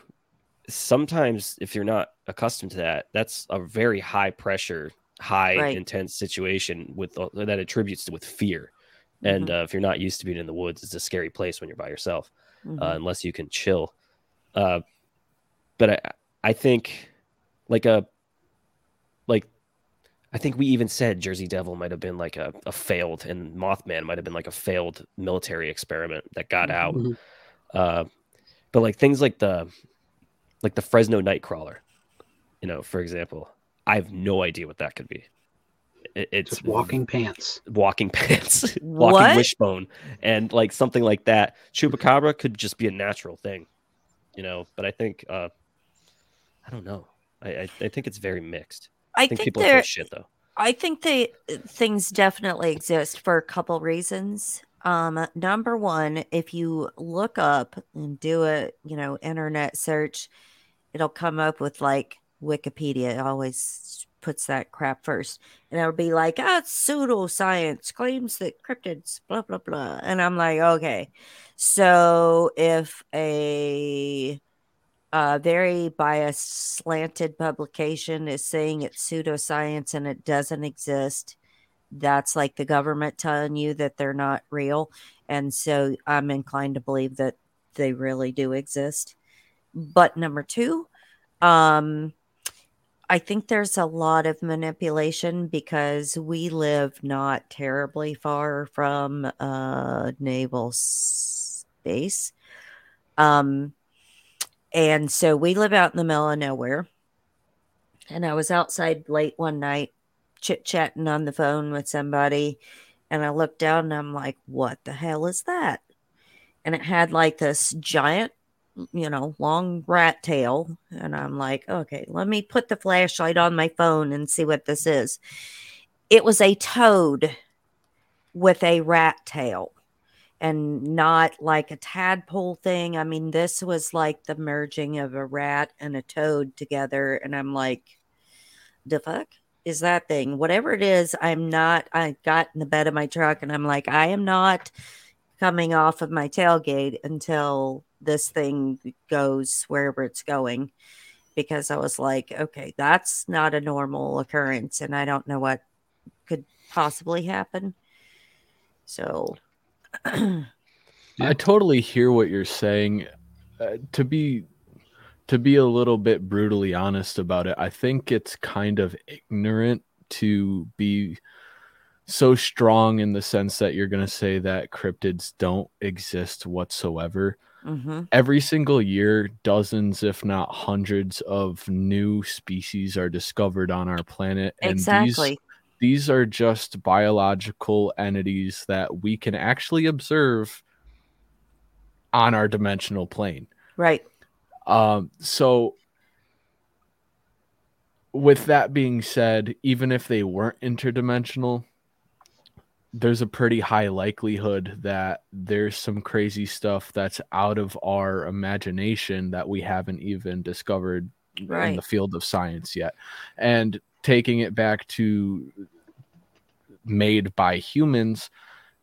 sometimes if you're not accustomed to that that's a very high pressure high right. intense situation with uh, that attributes to with fear mm-hmm. and uh, if you're not used to being in the woods it's a scary place when you're by yourself uh, mm-hmm. uh, unless you can chill uh, but I I think like a like I think we even said Jersey Devil might have been like a, a failed and Mothman might have been like a failed military experiment that got out. Mm-hmm. Uh, but like things like the like the Fresno Nightcrawler, you know, for example, I have no idea what that could be. It, it's Just walking pants, walking pants, walking wishbone, and like something like that. Chupacabra could just be a natural thing, you know. But I think uh, I don't know. I I, I think it's very mixed. I, I think, think, people are shit though. I think they things definitely exist for a couple reasons. Um, number one, if you look up and do a you know internet search, it'll come up with like Wikipedia. It always puts that crap first, and it'll be like, ah, pseudoscience claims that cryptids, blah blah blah, and I'm like, okay, so if a a very biased, slanted publication is saying it's pseudoscience and it doesn't exist, that's like the government telling you that they're not real. And so I'm inclined to believe that they really do exist. But number two, um, I think there's a lot of manipulation because we live not terribly far from uh, naval space. Um, and so we live out in the middle of nowhere. And I was outside late one night, chit chatting on the phone with somebody. And I looked down and I'm like, what the hell is that? And it had like this giant, you know, long rat tail. And I'm like, okay, let me put the flashlight on my phone and see what this is. It was a toad with a rat tail and not like a tadpole thing. I mean, this was like the merging of a rat and a toad together. And I'm like, the fuck is that thing? Whatever it is, I'm not. I got in the bed of my truck and I'm like, I am not coming off of my tailgate until this thing goes wherever it's going. Because I was like, okay, that's not a normal occurrence. And I don't know what could possibly happen. So I totally hear what you're saying. Uh, to be to be a little bit brutally honest about it, I think it's kind of ignorant to be so strong in the sense that you're going to say that cryptids don't exist whatsoever. Mm-hmm. Every single year, dozens, if not hundreds, of new species are discovered on our planet. And Exactly. these, these are just biological entities that we can actually observe on our dimensional plane. Right. Um, so with that being said, even if they weren't interdimensional, there's a pretty high likelihood that there's some crazy stuff that's out of our imagination that we haven't even discovered in the field of science yet. And taking it back to made by humans,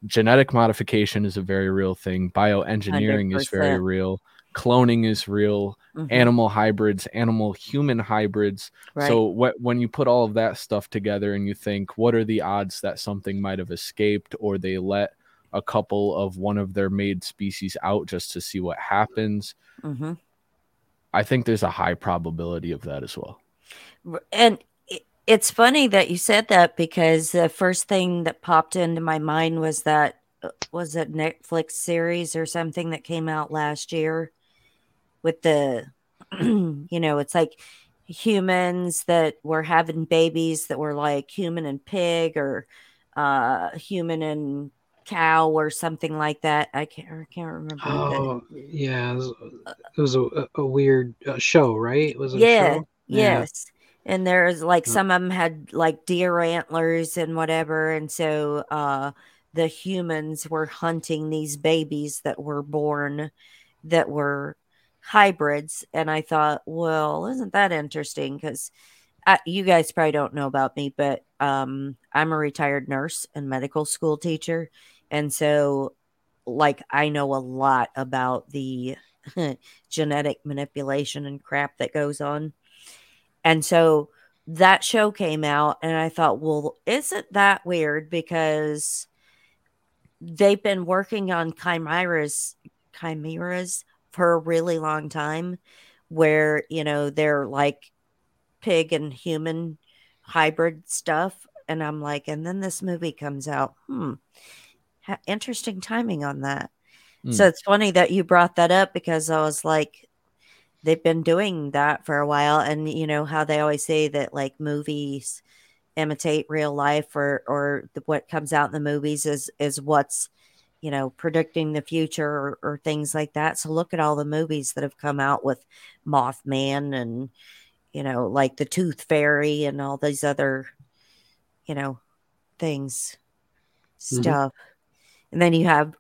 genetic modification is a very real thing. Bioengineering is very real. Cloning is real Mhm. animal hybrids, animal human hybrids. Right. So wh- when you put all of that stuff together and you think, what are the odds that something might have escaped or they let a couple of one of their made species out just to see what happens? hmm I think there's a high probability of that as well. And it's funny that you said that because the first thing that popped into my mind was that uh, was it Netflix series or something that came out last year with the you know it's like humans that were having babies that were like human and pig or uh human and cow or something like that i can't i can't remember Oh, yeah. It was, it was a, a weird uh, show, right? Was it Yeah, a show? Yeah. Yes. And there's like some of them had like deer antlers and whatever. And so uh, the humans were hunting these babies that were born that were hybrids. And I thought, well, isn't that interesting? Because you guys probably don't know about me, but um, I'm a retired nurse and medical school teacher. And so, like, I know a lot about the genetic manipulation and crap that goes on. And so that show came out, and I thought, well, isn't that weird? Because they've been working on chimeras, chimeras for a really long time, where you know they're like pig and human hybrid stuff. And I'm like, and then this movie comes out. Hmm, ha- interesting timing on that. So it's funny that you brought that up because I was like, they've been doing that for a while, and you know how they always say that like movies imitate real life, or or the, what comes out in the movies is is what's you know predicting the future or, or things like that. So look at all the movies that have come out with Mothman and you know like the Tooth Fairy and all these other you know things Mhm. stuff, and then you have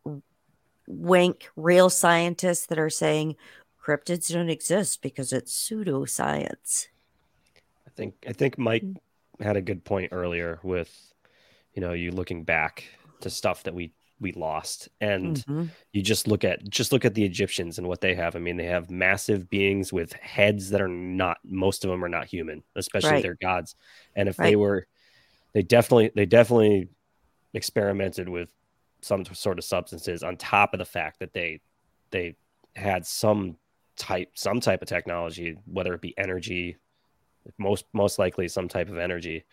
wink real scientists that are saying cryptids don't exist because it's pseudoscience. I think I think Mike had a good point earlier with you know you looking back to stuff that we we lost and Mhm. you just look at just look at the Egyptians and what they have. I mean, they have massive beings with heads that are not most of them are not human, especially Right. their gods. And if they were they definitely they definitely experimented with some sort of substances on top of the fact that they they had some type some type of technology, whether it be energy, most most likely some type of energy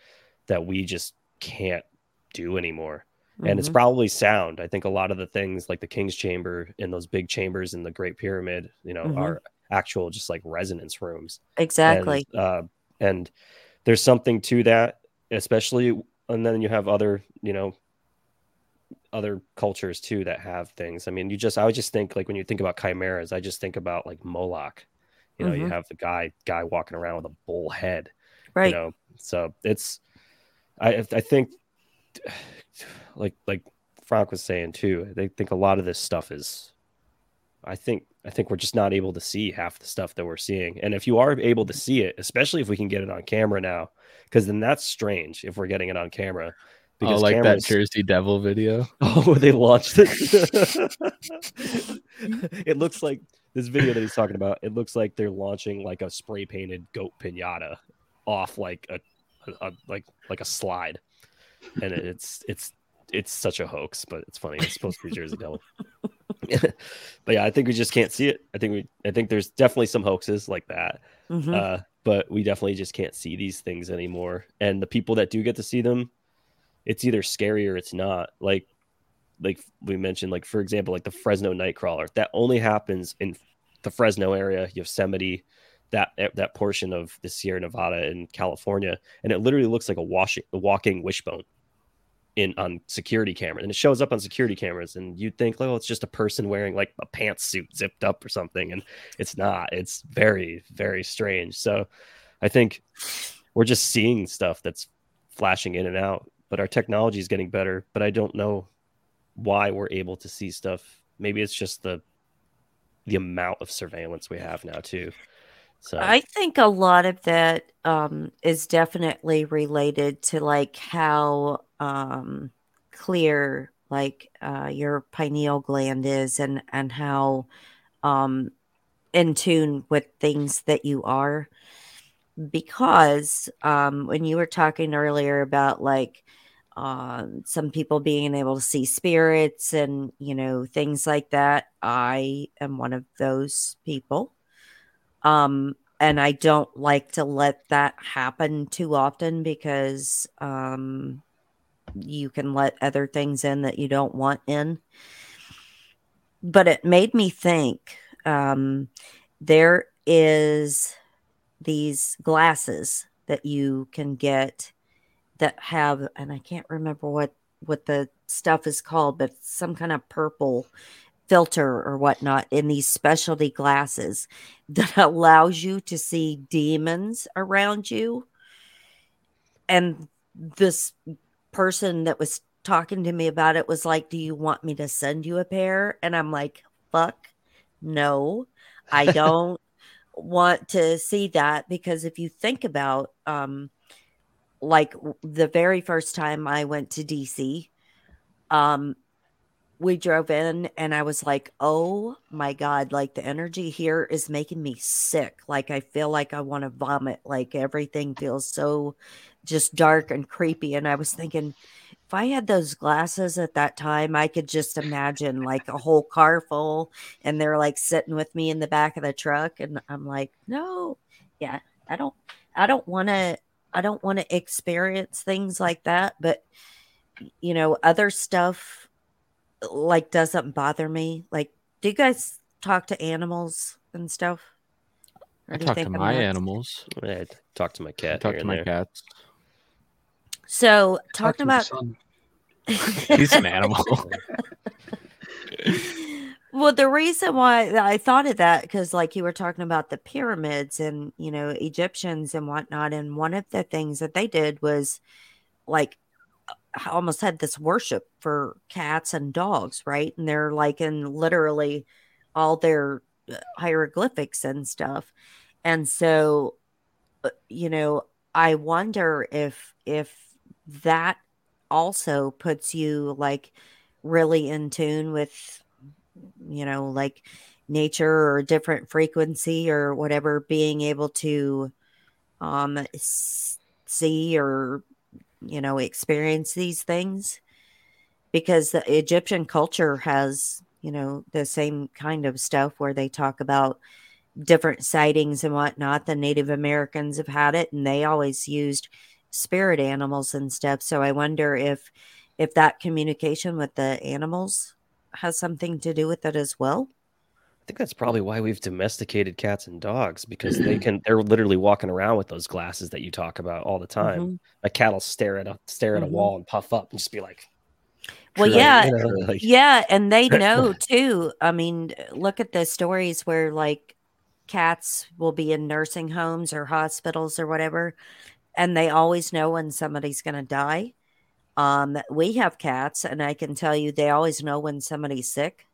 that we just can't do anymore and it's Mhm. probably sound. I think a lot of the things like the King's Chamber and those big chambers in the Great Pyramid, you know, Mhm. are actual just like resonance rooms. exactly. And, uh, and there's something to that, especially, and then you have other, you know, other cultures too that have things. I mean, you just, I would just think like when you think about chimeras, I just think about like Moloch. You know, you Mhm. have the guy guy walking around with a bull head right. you know so it's i i think like like frank was saying too they think a lot of this stuff is i think i think we're just not able to see half the stuff that we're seeing and if you are able to see it especially if we can get it on camera now because then that's strange if we're getting it on camera oh, like cameras- that Jersey Devil video. Oh, they launched it. it looks like this video that he's talking about. It looks like they're launching like a spray painted goat pinata off like a, a, a like like a slide, and it's it's it's such a hoax, but it's funny. It's supposed to be Jersey Devil. but yeah, I think we just can't see it. I think we I think there's definitely some hoaxes like that. Mhm. Uh, but we definitely just can't see these things anymore. And the people that do get to see them, it's either scary or it's not. Like like we mentioned, like for example, like the Fresno Nightcrawler that only happens in the Fresno area, Yosemite, that that portion of the Sierra Nevada in California, and it literally looks like a washing a walking wishbone in on security camera, and it shows up on security cameras, and you'd think, oh, it's just a person wearing like a pantsuit zipped up or something, and it's not. It's very very strange. So, I think we're just seeing stuff that's flashing in and out, but our technology is getting better. But I don't know why we're able to see stuff. Maybe it's just the the amount of surveillance we have now too. So I think a lot of that um, is definitely related to like how um, clear like uh, your pineal gland is and and how um, in tune with things that you are. Because um, when you were talking earlier about like um, some people being able to see spirits and you know things like that i am one of those people um and i don't like to let that happen too often because um you can let other things in that you don't want in but it made me think um there is these glasses that you can get that have and I can't remember what what the stuff is called, but some kind of purple filter or whatnot in these specialty glasses that allows you to see demons around you. And this person that was talking to me about it was like, Do you want me to send you a pair? And I'm like, Fuck, no, I don't want to see that because if you think about, um, like the very first time I went to DC, um, we drove in and I was like, oh my God, like the energy here is making me sick. Like I feel like I want to vomit. Like everything feels so just dark and creepy. And I was thinking, if I had those glasses at that time, I could just imagine like a whole car full and they're like sitting with me in the back of the truck. And I'm like, no, yeah, I don't, I don't want to I don't want to experience things like that, but you know, other stuff like doesn't bother me. Like, do you guys talk to animals and stuff? I talk to my animals. I talk to my cat. I talk to my there. cats. So talking Talk about He's an animal. Well, the reason why I thought of that because, like, you were talking about the pyramids and you know Egyptians and whatnot, and one of the things that they did was like almost had this worship for cats and dogs, right? And they're like in literally all their uh, hieroglyphics and stuff, and so uh, you know, I wonder if if that also puts you like really in tune with you know, like nature or different frequency or whatever, being able to um, see or, you know, experience these things. Because the Egyptian culture has, you know, the same kind of stuff where they talk about different sightings and whatnot. The Native Americans have had it and they always used spirit animals and stuff. So I wonder if if that communication with the animals has something to do with it as well? I think that's probably why we've domesticated cats and dogs because they can they're literally walking around with those glasses that you talk about all the time. Mm-hmm. A cat will stare at a stare at mm-hmm. a wall and puff up and just be like well, yeah, you know, like... yeah, and they know too. I mean, look at the stories where like cats will be in nursing homes or hospitals or whatever, and they always know when somebody's going to die. Um, we have cats, and I can tell you they always know when somebody's sick.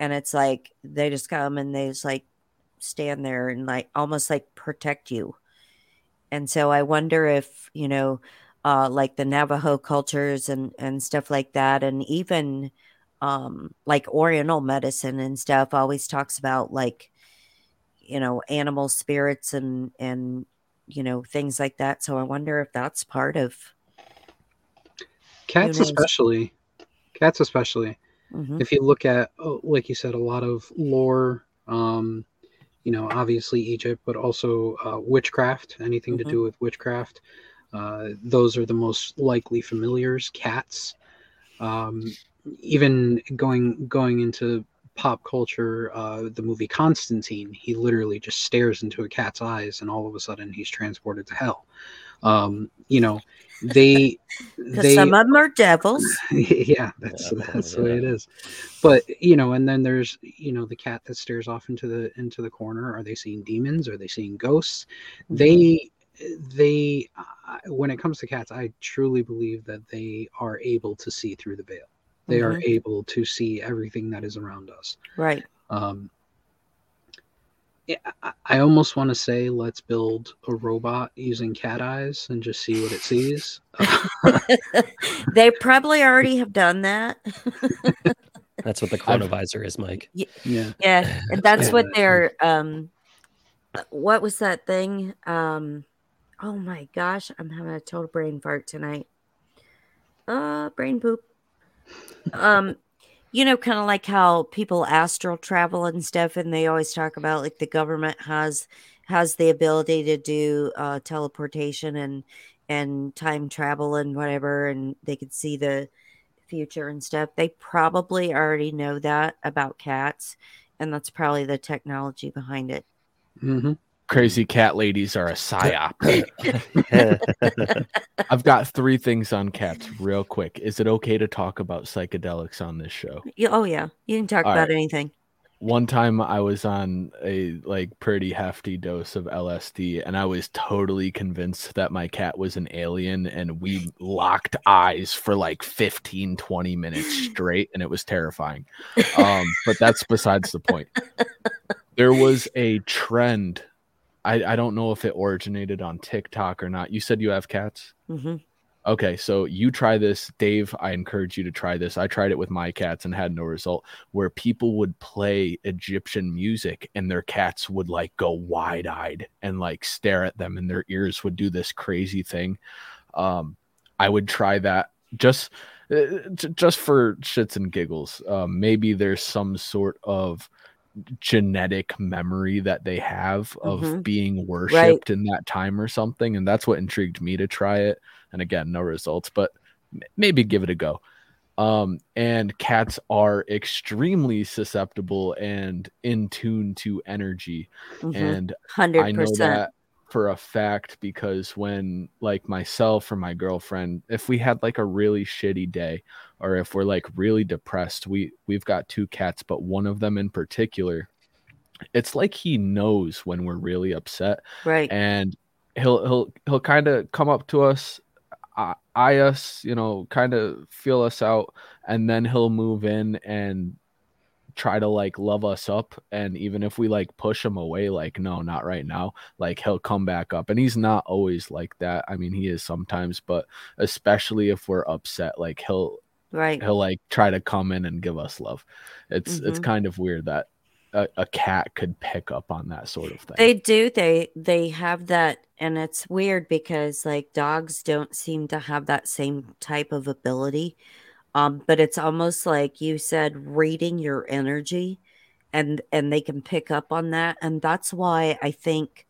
And it's like they just come and they just like stand there and like almost like protect you. And so I wonder if, you know, uh, like the Navajo cultures and, and stuff like that, and even um, like Oriental medicine and stuff always talks about like, you know, animal spirits and, and, you know, things like that. So I wonder if that's part of Cats, especially. Cats, especially. Mm-hmm. If you look at, oh, like you said, a lot of lore, um, you know, obviously Egypt, but also uh, witchcraft, anything mm-hmm. to do with witchcraft. Uh, those are the most likely familiars. Cats. Um, even going going into pop culture, uh, the movie Constantine, he literally just stares into a cat's eyes, and all of a sudden he's transported to hell. Um, you know, they they some of them are devils. yeah, that's Yeah, that's the way it is. But you know, and then there's you know the cat that stares off into the into the corner. Are they seeing demons? Are they seeing ghosts? They they uh, when it comes to cats, I truly believe that they are able to see through the veil. They are Mhm. able to see everything that is around us. Right. Um, I, I almost want to say let's build a robot using cat eyes and just see what it sees. they probably already have done that. That's what the chronovisor is, Mike. yeah. Yeah, and that's Yeah, what that- they're um what was that thing? Um oh my gosh, I'm having a total brain fart tonight. Uh brain poop. Um you know kind of like how people astral travel and stuff and they always talk about like the government has has the ability to do uh teleportation and and time travel and whatever and they could see the future and stuff. They probably already know that about cats and that's probably the technology behind it. hmm Crazy cat ladies are a psyop. I've got three things on cats real quick. Is it okay to talk about psychedelics on this show? Yeah, oh yeah, you can talk All about right. anything. One time I was on a like pretty hefty dose of LSD and I was totally convinced that my cat was an alien and we locked eyes for like 15 20 minutes straight and it was terrifying. Um but that's besides the point. There was a trend I, I don't know if it originated on TikTok or not. You said you have cats? hmm Okay, so you try this, Dave. I encourage you to try this. I tried it with my cats and had no result. Where people would play Egyptian music and their cats would like go wide eyed and like stare at them, and their ears would do this crazy thing. Um, I would try that just uh, just for shits and giggles. Um, maybe there's some sort of genetic memory that they have of Mhm. being worshipped in that time or something and that's what intrigued me to try it and again no results but maybe give it a go. Um and cats are extremely susceptible and in tune to energy hmm and Hundred I know that for a fact because when like myself or my girlfriend, if we had like a really shitty day or if we're like really depressed, we we've got two cats, but one of them in particular, it's like he knows when we're really upset Right. and he'll he'll he'll kind of come up to us eye- eye us you know kind of feel us out and then he'll move in and try to like love us up and even if we like push him away like no not right now like he'll come back up and he's not always like that i mean he is sometimes but especially if we're upset like he'll right. he'll like try to come in and give us love it's it's Mhm. kind of weird that a, a cat could pick up on that sort of thing They do. They they have that, and it's weird because like dogs don't seem to have that same type of ability. Um, but it's almost like you said, reading your energy, and and they can pick up on that, and that's why I think,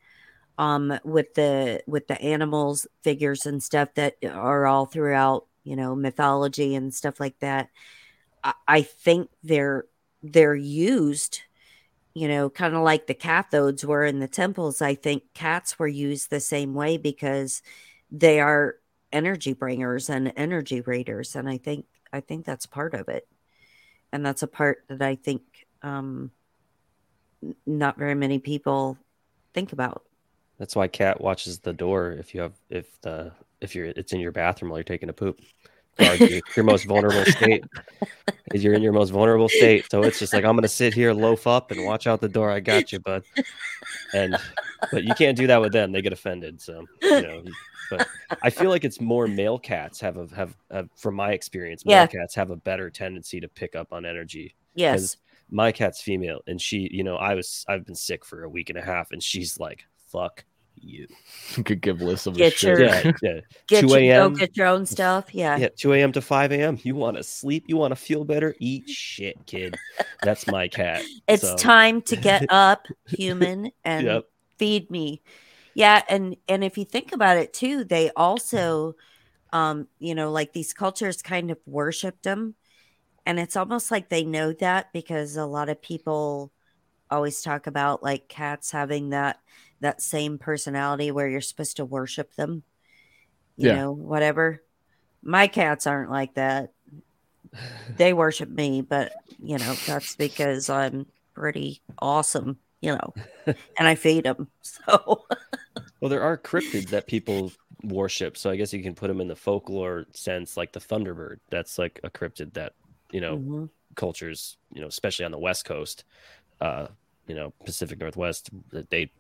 um, with the with the animals figures and stuff that are all throughout, you know, mythology and stuff like that. I, I think they're they're used you know, kind of like the cathodes were in the temples, I think cats were used the same way because they are energy bringers and energy readers. And I think I think that's part of it. And that's a part that I think um not very many people think about. That's why cat watches the door if you have if the if you're it's in your bathroom while you're taking a poop. You. your most vulnerable state is you're in your most vulnerable state. So it's just like I'm gonna sit here, loaf up, and watch out the door. I got you, bud. And but you can't do that with them; they get offended. So you know. But I feel like it's more male cats have a have, have from my experience, male Yeah. cats have a better tendency to pick up on energy Yes. my cat's female and she you know i was i've been sick for a week and a half and she's like fuck you You could give less of a Get shit. your- yeah yeah Get 2 your, go a.m. get your own stuff. Yeah. yeah 2 a.m to 5 a.m you want to sleep you want to feel better eat shit kid that's my cat It's So, time to get up, human, and yep feed me. Yeah, and and if you think about it too, they also um, you know, like these cultures kind of worshiped them. And it's almost like they know that because a lot of people always talk about like cats having that that same personality where you're supposed to worship them. You Yeah. know, whatever. My cats aren't like that. They worship me, but you know, that's because I'm pretty awesome, you know, and I feed them. So, Well, there are cryptids that people worship, so I guess you can put them in the folklore sense, like the Thunderbird. That's like a cryptid that you know mhm. cultures, you know, especially on the West Coast, uh, you know, Pacific Northwest, that they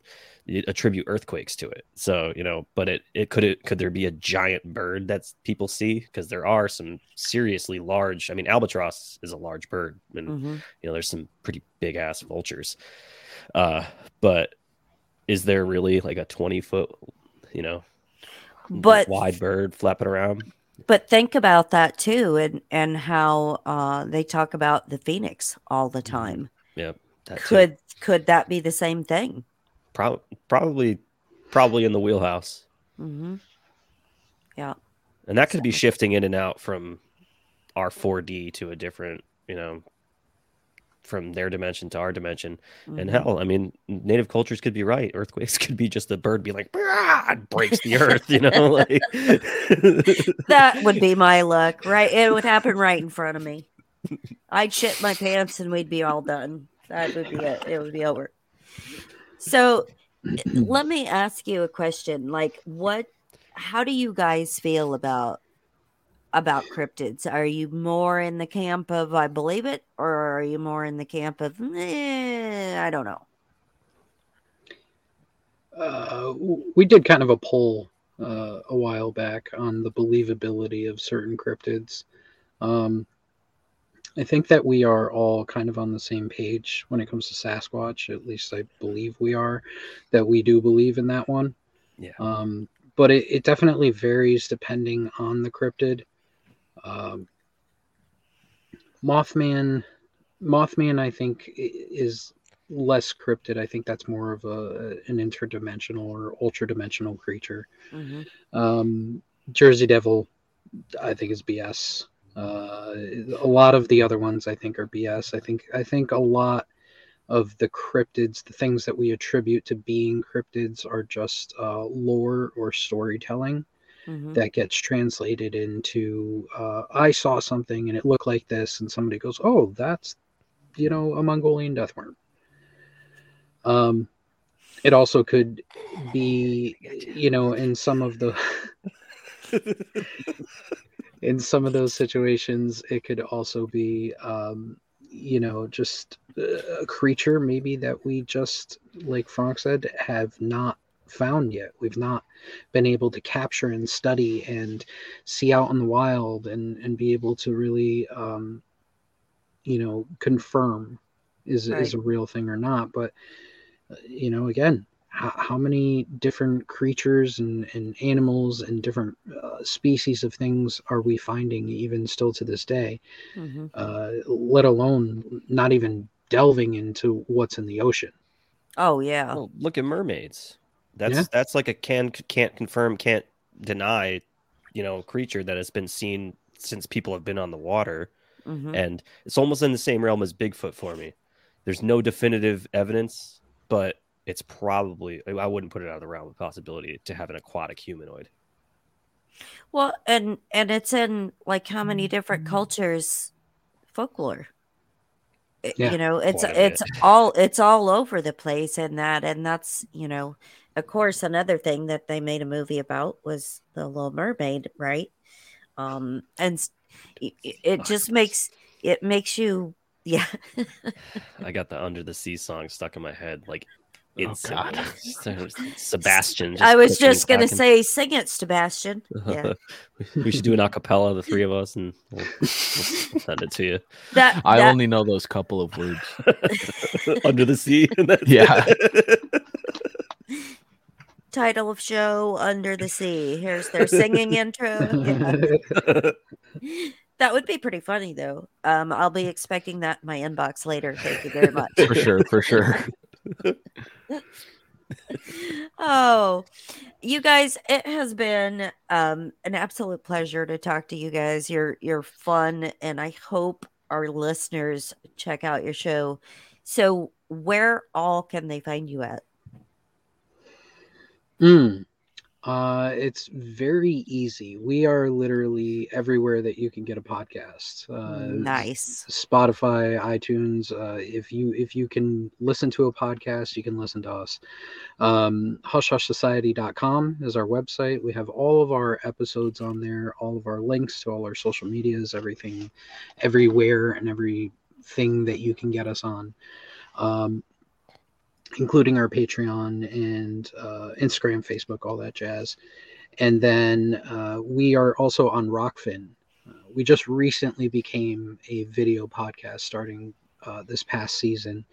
attribute earthquakes to it. So you know, but it it could it could there be a giant bird that's people see because there are some seriously large. I mean, albatross is a large bird, and Mhm. you know, there's some pretty big ass vultures. Uh, but is there really like a 20 foot, you know, But wide bird flapping around? But think about that too, and and how uh, they talk about the phoenix all the time. Yep. That too. Could could that be the same thing? Prob- probably, probably in the wheelhouse. Mm-hmm. Yeah. And that could be shifting in and out from our 4D to a different, you know, from their dimension to our dimension. And Mhm. hell, I mean, native cultures could be right. Earthquakes could be just a bird be like, and breaks the earth, you know? Like, that would be my luck, right? It would happen right in front of me. I'd shit my pants and we'd be all done. That would be it. It would be over. So let me ask you a question. Like what how do you guys feel about about cryptids? Are you more in the camp of I believe it or are you more in the camp of eh, I don't know. uh, we did kind of a poll uh, a while back on the believability of certain cryptids. Um, I think that we are all kind of on the same page when it comes to Sasquatch. At least I believe we are, that we do believe in that one. Yeah. Um, but it, it definitely varies depending on the cryptid. Um, Mothman, Mothman, I think is less cryptid. I think that's more of a an interdimensional or ultra dimensional creature. Mhm. Um, Jersey Devil, I think is BS. Uh, a lot of the other ones I think are BS. I think I think a lot of the cryptids, the things that we attribute to being cryptids, are just uh, lore or storytelling Mhm. that gets translated into uh, I saw something and it looked like this, and somebody goes, "Oh, that's you know a Mongolian deathworm." Um, it also could be, you know, in some of the in some of those situations, it could also be, um, you know, just a creature maybe that we just, like Frank said, have not found yet. We've not been able to capture and study and see out in the wild and and be able to really, um, you know, confirm is is a real thing or not. But uh, you know, again, how, how many different creatures and, and animals and different uh, species of things are we finding even still to this day? Mhm. Uh, let alone not even delving into what's in the ocean. Oh yeah. Well, look at mermaids. That's Yeah. that's like a can can't confirm, can't deny, you know, creature that has been seen since people have been on the water, Mhm. and it's almost in the same realm as Bigfoot for me. There's no definitive evidence, but it's probably I wouldn't put it out of the realm of possibility to have an aquatic humanoid. Well, and and it's in like how many different cultures folklore. Yeah, you know, it's quite a bit. it's all it's all over the place in that and that's, you know, of course another thing that they made a movie about was the little mermaid, right? Um and it, it just makes it makes you yeah. I got the Under the Sea song stuck in my head like Oh, instantly. God. Just- Sebastian. I was just going to back and- say sing it Sebastian. Yeah. we should do an acapella, the three of us, and we'll, we'll send it to you. That, I that- only know those couple of words. Under the sea. Yeah. title of show Under the Sea. Here's their singing intro. Yeah. That would be pretty funny though. Um, I'll be expecting that in my inbox later. Thank you very much. For sure, for sure. Oh, you guys, it has been um, an absolute pleasure to talk to you guys. You're you're fun, and I hope our listeners check out your show. So, where all can they find you at? Mm. Uh, it's very easy. We are literally everywhere that you can get a podcast. Uh, nice. Spotify, iTunes. Uh, if you if you can listen to a podcast, you can listen to us. Um, HushHushSociety.com is our website. We have all of our episodes on there, all of our links to all our social medias, everything, everywhere, and everything that you can get us on. Um, including our Patreon and uh, Instagram, Facebook, all that jazz. And then uh, we are also on Rokfin. Uh, we just recently became a video podcast starting uh, this past season,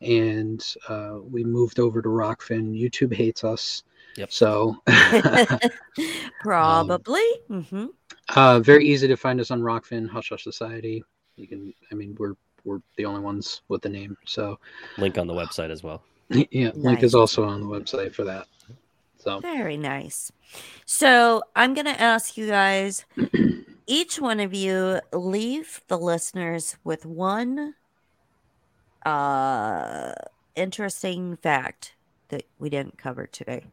and uh, we moved over to Rokfin. YouTube hates us. Yep. So probably. Um, mm-hmm. Uh, very easy to find us on Rokfin, Hush Hush Society. You can, I mean, we're we're the only ones with the name. So link on the website as well. Yeah, nice. link is also on the website for that. So very nice. So I'm gonna ask you guys, each one of you, leave the listeners with one uh interesting fact that we didn't cover today.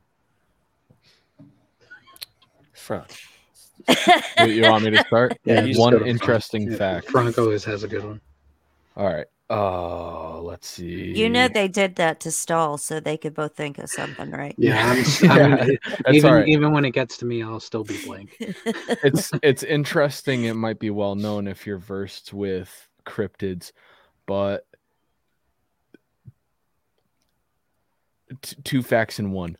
Frank. you want me to start? Yeah, one interesting Frank. fact. Yeah, Frank always has a good one. All right. Oh, let's see. You know they did that to stall so they could both think of something, right? Yeah, I'm, I mean, even right. even when it gets to me, I'll still be blank. it's it's interesting. It might be well known if you're versed with cryptids, but t- two facts in one.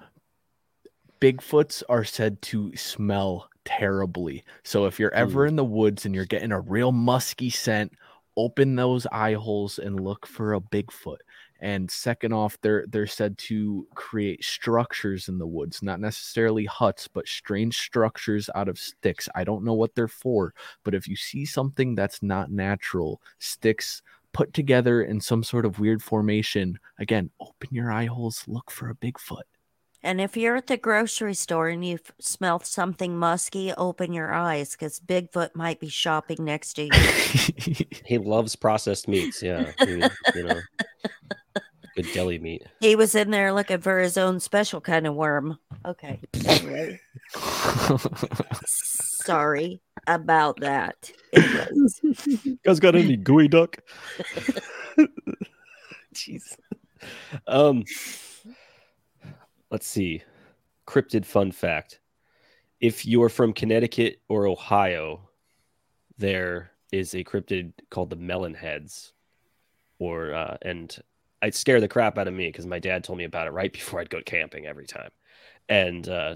Bigfoots are said to smell terribly. So if you're ever mm. in the woods and you're getting a real musky scent open those eye holes and look for a Bigfoot. And second off, they're they're said to create structures in the woods, not necessarily huts, but strange structures out of sticks. I don't know what they're for, but if you see something that's not natural, sticks put together in some sort of weird formation, again, open your eye holes, look for a Bigfoot. And if you're at the grocery store and you smell something musky, open your eyes because Bigfoot might be shopping next to you. he loves processed meats. Yeah. He, you know, good deli meat. He was in there looking for his own special kind of worm. Okay. Anyway. Sorry about that. You guys got any gooey duck? Jeez. Um, let's see. Cryptid fun fact. If you're from Connecticut or Ohio, there is a cryptid called the melon heads. Or uh, and I'd scare the crap out of me because my dad told me about it right before I'd go camping every time. And uh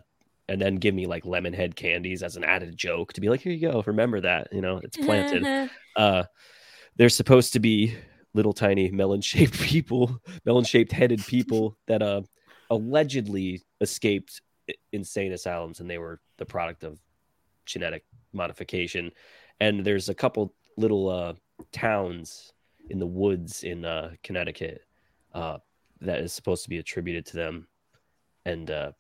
and then give me like lemon head candies as an added joke to be like, here you go, remember that, you know, it's planted. uh they're supposed to be little tiny melon shaped people, melon shaped headed people that uh allegedly escaped insane asylums and they were the product of genetic modification. And there's a couple little uh, towns in the woods in uh, connecticut uh, that is supposed to be attributed to them. And uh,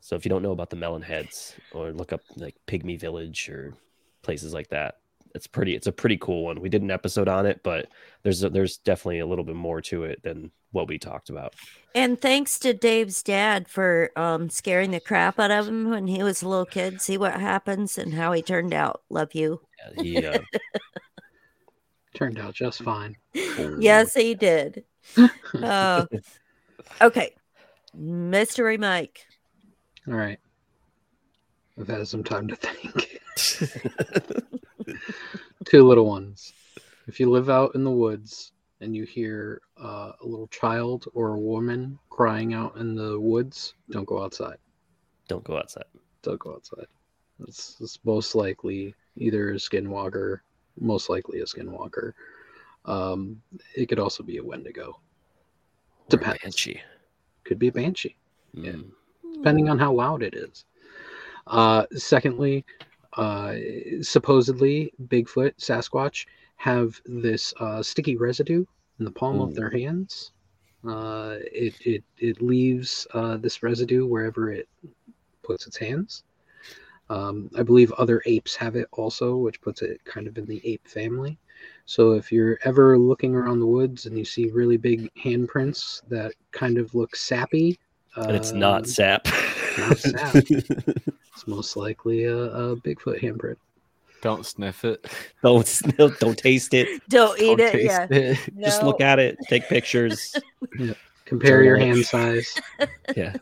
so if you don't know about the melon heads or look up like pygmy village or places like that it's pretty it's a pretty cool one. We did an episode on it but there's a, there's definitely a little bit more to it than what we talked about. And thanks to dave's dad for um, scaring the crap out of him when he was a little kid. See what happens and how he turned out. Love you. Yeah, he uh... turned out just fine. Yes he did. Uh, okay. Mystery mike. All right. I've had some time to think Two little ones. If you live out in the woods and you hear uh, a little child or a woman crying out in the woods, don't go outside. Don't go outside. Don't go outside. It's, it's most likely either a skinwalker, most likely a skinwalker. Um, it could also be a wendigo. Depends. banshee. Could be a banshee. Mm. Yeah. Depending on how loud it is. Uh, secondly, uh, supposedly Bigfoot, Sasquatch have this uh, sticky residue in the palm Ooh. of their hands. Uh, it it it leaves uh, this residue wherever it puts its hands. Um, I believe other apes have it also, which puts it kind of in the ape family. So if you're ever looking around the woods and you see really big handprints that kind of look sappy, and it's not um, sap. not sap. it's most likely a, a Bigfoot handprint. Don't sniff it. don't snill- don't taste it. Don't eat Don't it. Yeah. it. Just look at it. Take pictures. Compare your Journal it. hand size. Yeah.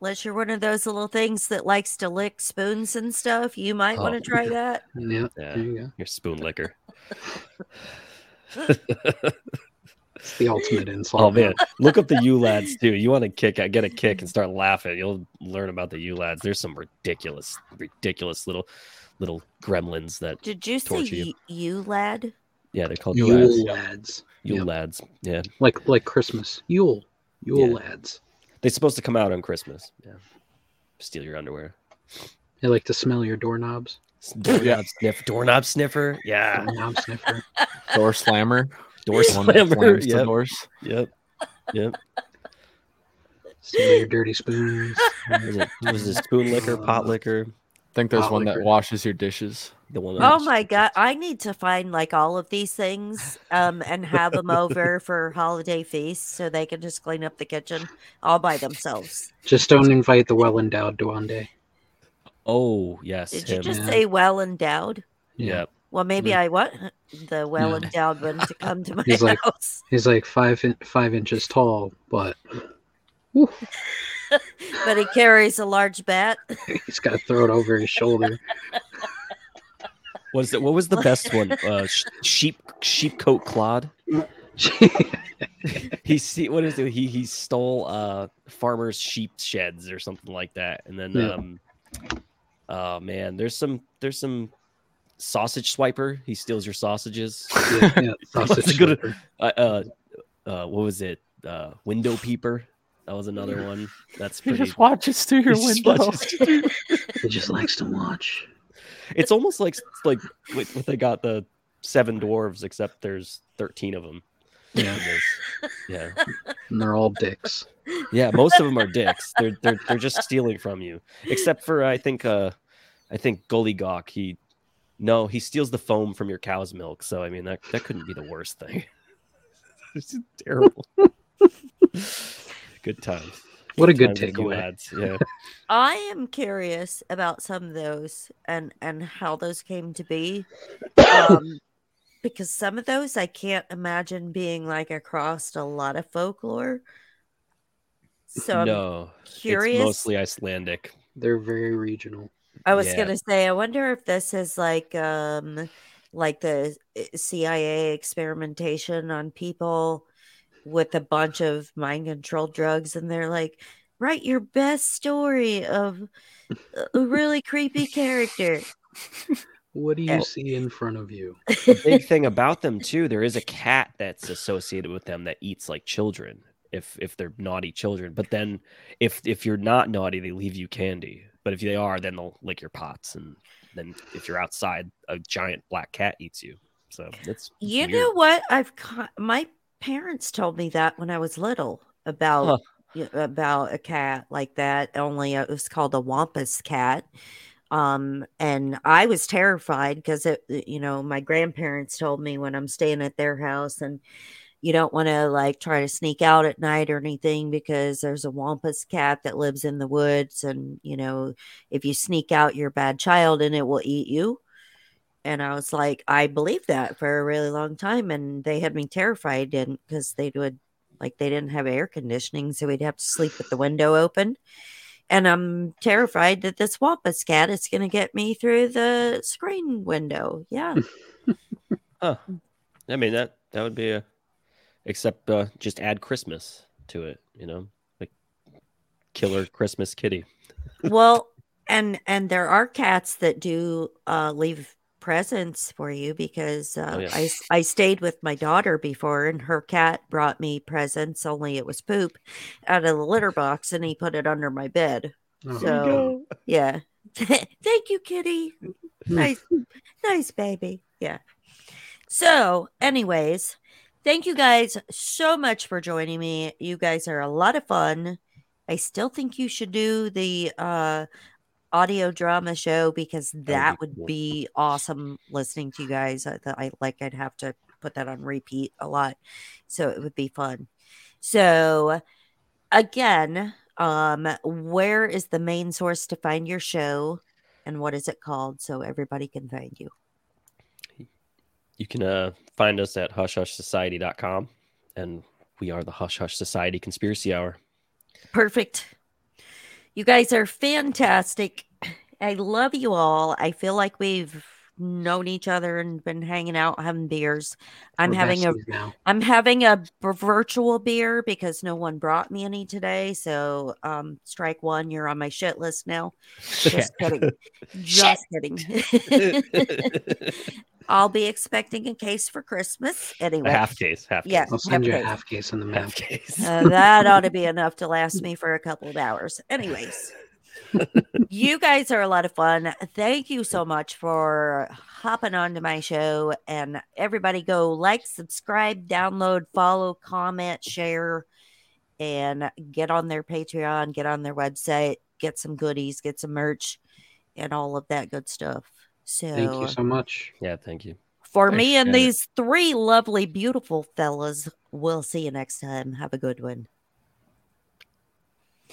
Unless you're one of those little things that likes to lick spoons and stuff, you might want Oh. to try that. Yeah, Yeah. there you go. Your spoon licker. It's the ultimate insult. Oh man, look up the Yule lads too. You want to kick, uh, get a kick, and start laughing. You'll learn about the Yule lads. There's some ridiculous, ridiculous little, little gremlins that. Did you say Torture you. you, you lad? Yeah, they're called Yule Yule lads. lads. Yule Yep. lads. Yeah, Like like Christmas. Yule. Yule Yeah. lads. they're supposed to come out on Christmas. Yeah, steal your underwear. They like to smell your doorknobs. Doorknob Yeah. sniff, doorknob sniffer. Yeah, Doorknob sniffer. Door slammer. Door the slammer. slams the Yep, doors. yep, yep. Smell your dirty spoons. Was it was it spoon licker, pot licker? I think there's Hot one liquor. that washes your dishes. The one. Oh my god, I need to find like all of these things um and have them over for holiday feasts so they can just clean up the kitchen all by themselves. Just don't invite the well endowed Duende. Oh yes, Did you just Yeah. say well endowed? Yeah. Well, maybe I want the well Yeah. endowed one to come to my He's like- house. He's like five in, five inches tall, but But he carries a large bat. he's got to throw it over his shoulder. Was it? What was the best one? Uh, sh- sheep Sheep-Cote Clod. He see what is it? He he stole uh farmers' sheep sheds or something like that, and then Yeah. um, oh man, there's some there's some sausage swiper. He steals your sausages. yeah, yeah, sausage good- uh, uh, uh, what was it? Uh, window peeper. That was another one. That's He just watches through your he window. watches through- He just likes to watch. it's almost like like what what they got the seven dwarves, except there's thirteen of them. Yeah, Yeah. and they're all dicks. Yeah, most of them are dicks. They're they're they're just stealing from you. Except for I think uh I think Gully Gawk, he no, he steals the foam from your cow's milk. So I mean that that couldn't be the worst thing. it's terrible. good times. What a good times takeaway. Yeah. I am curious about some of those and and how those came to be. Um, because some of those I can't imagine being like across a lot of folklore. So I'm curious. It's mostly Icelandic. They're very regional. I was Yeah. gonna say, I wonder if this is like um like the uh, CIA experimentation on people with a bunch of mind control drugs, and they're like, write your best story of a really creepy character. What do you Yeah. see in front of you? The big thing about them too, there is a cat that's associated with them that eats like children. If if they're naughty children, but then if if you're not naughty, they leave you candy. But if they are, then they'll lick your pots, and then if you're outside, a giant black cat eats you. So it's You weird. know what? I've my parents told me that when I was little about Huh. about a cat like that. Only it was called a wampus cat. Um, and I was terrified because it, you know, my grandparents told me when I'm staying at their house and you don't want to like try to sneak out at night or anything because there's a wampus cat that lives in the woods and you know if you sneak out you're a bad child and it will eat you and I was like, I believed that for a really long time, and they had me terrified, and because they would like they didn't have air conditioning, so we'd have to sleep with the window open. And I'm terrified that this wampus cat is going to get me through the screen window. Yeah, Huh. I mean that that would be a except uh, just add Christmas to it, you know, like killer Christmas kitty. well, and and there are cats that do uh, leave presents for you because uh, Oh, yeah. I s- I stayed with my daughter before and her cat brought me presents only it was poop out of the litter box and he put it under my bed. Oh, So- yeah. Thank you kitty. Nice nice baby. Yeah. So anyways thank you guys so much for joining me. You guys are a lot of fun. I still think you should do the uh audio drama show because that would be awesome listening to you guys. I, I like I'd have to put that on repeat a lot. So it would be fun. So again, um where is the main source to find your show and what is it called so everybody can find you? You can uh, find us at hushhushsociety.com, and we are the Hush Hush Society Conspiracy Hour. Perfect. You guys are fantastic. I love you all. I feel like we've known each other and been hanging out having beers. I'm We're having a now. I'm having a v- virtual beer because no one brought me any today. So um strike one, you're on my shit list now. Just kidding. Just kidding. I'll be expecting a case for Christmas A anyway. half case, half Yeah. case, I'll send you a half case in the half case. Uh, that ought to be enough to last me for a couple of hours. Anyways, you guys are a lot of fun. Thank you so much for hopping onto my show. And everybody go like, subscribe, download, follow, comment, share, and get on their Patreon, get on their website, get some goodies, get some merch, and all of that good stuff. So Thank you so much. Yeah, thank you. for Thanks, me and Janet. these three lovely, beautiful fellas, we'll see you next time. Have a good one.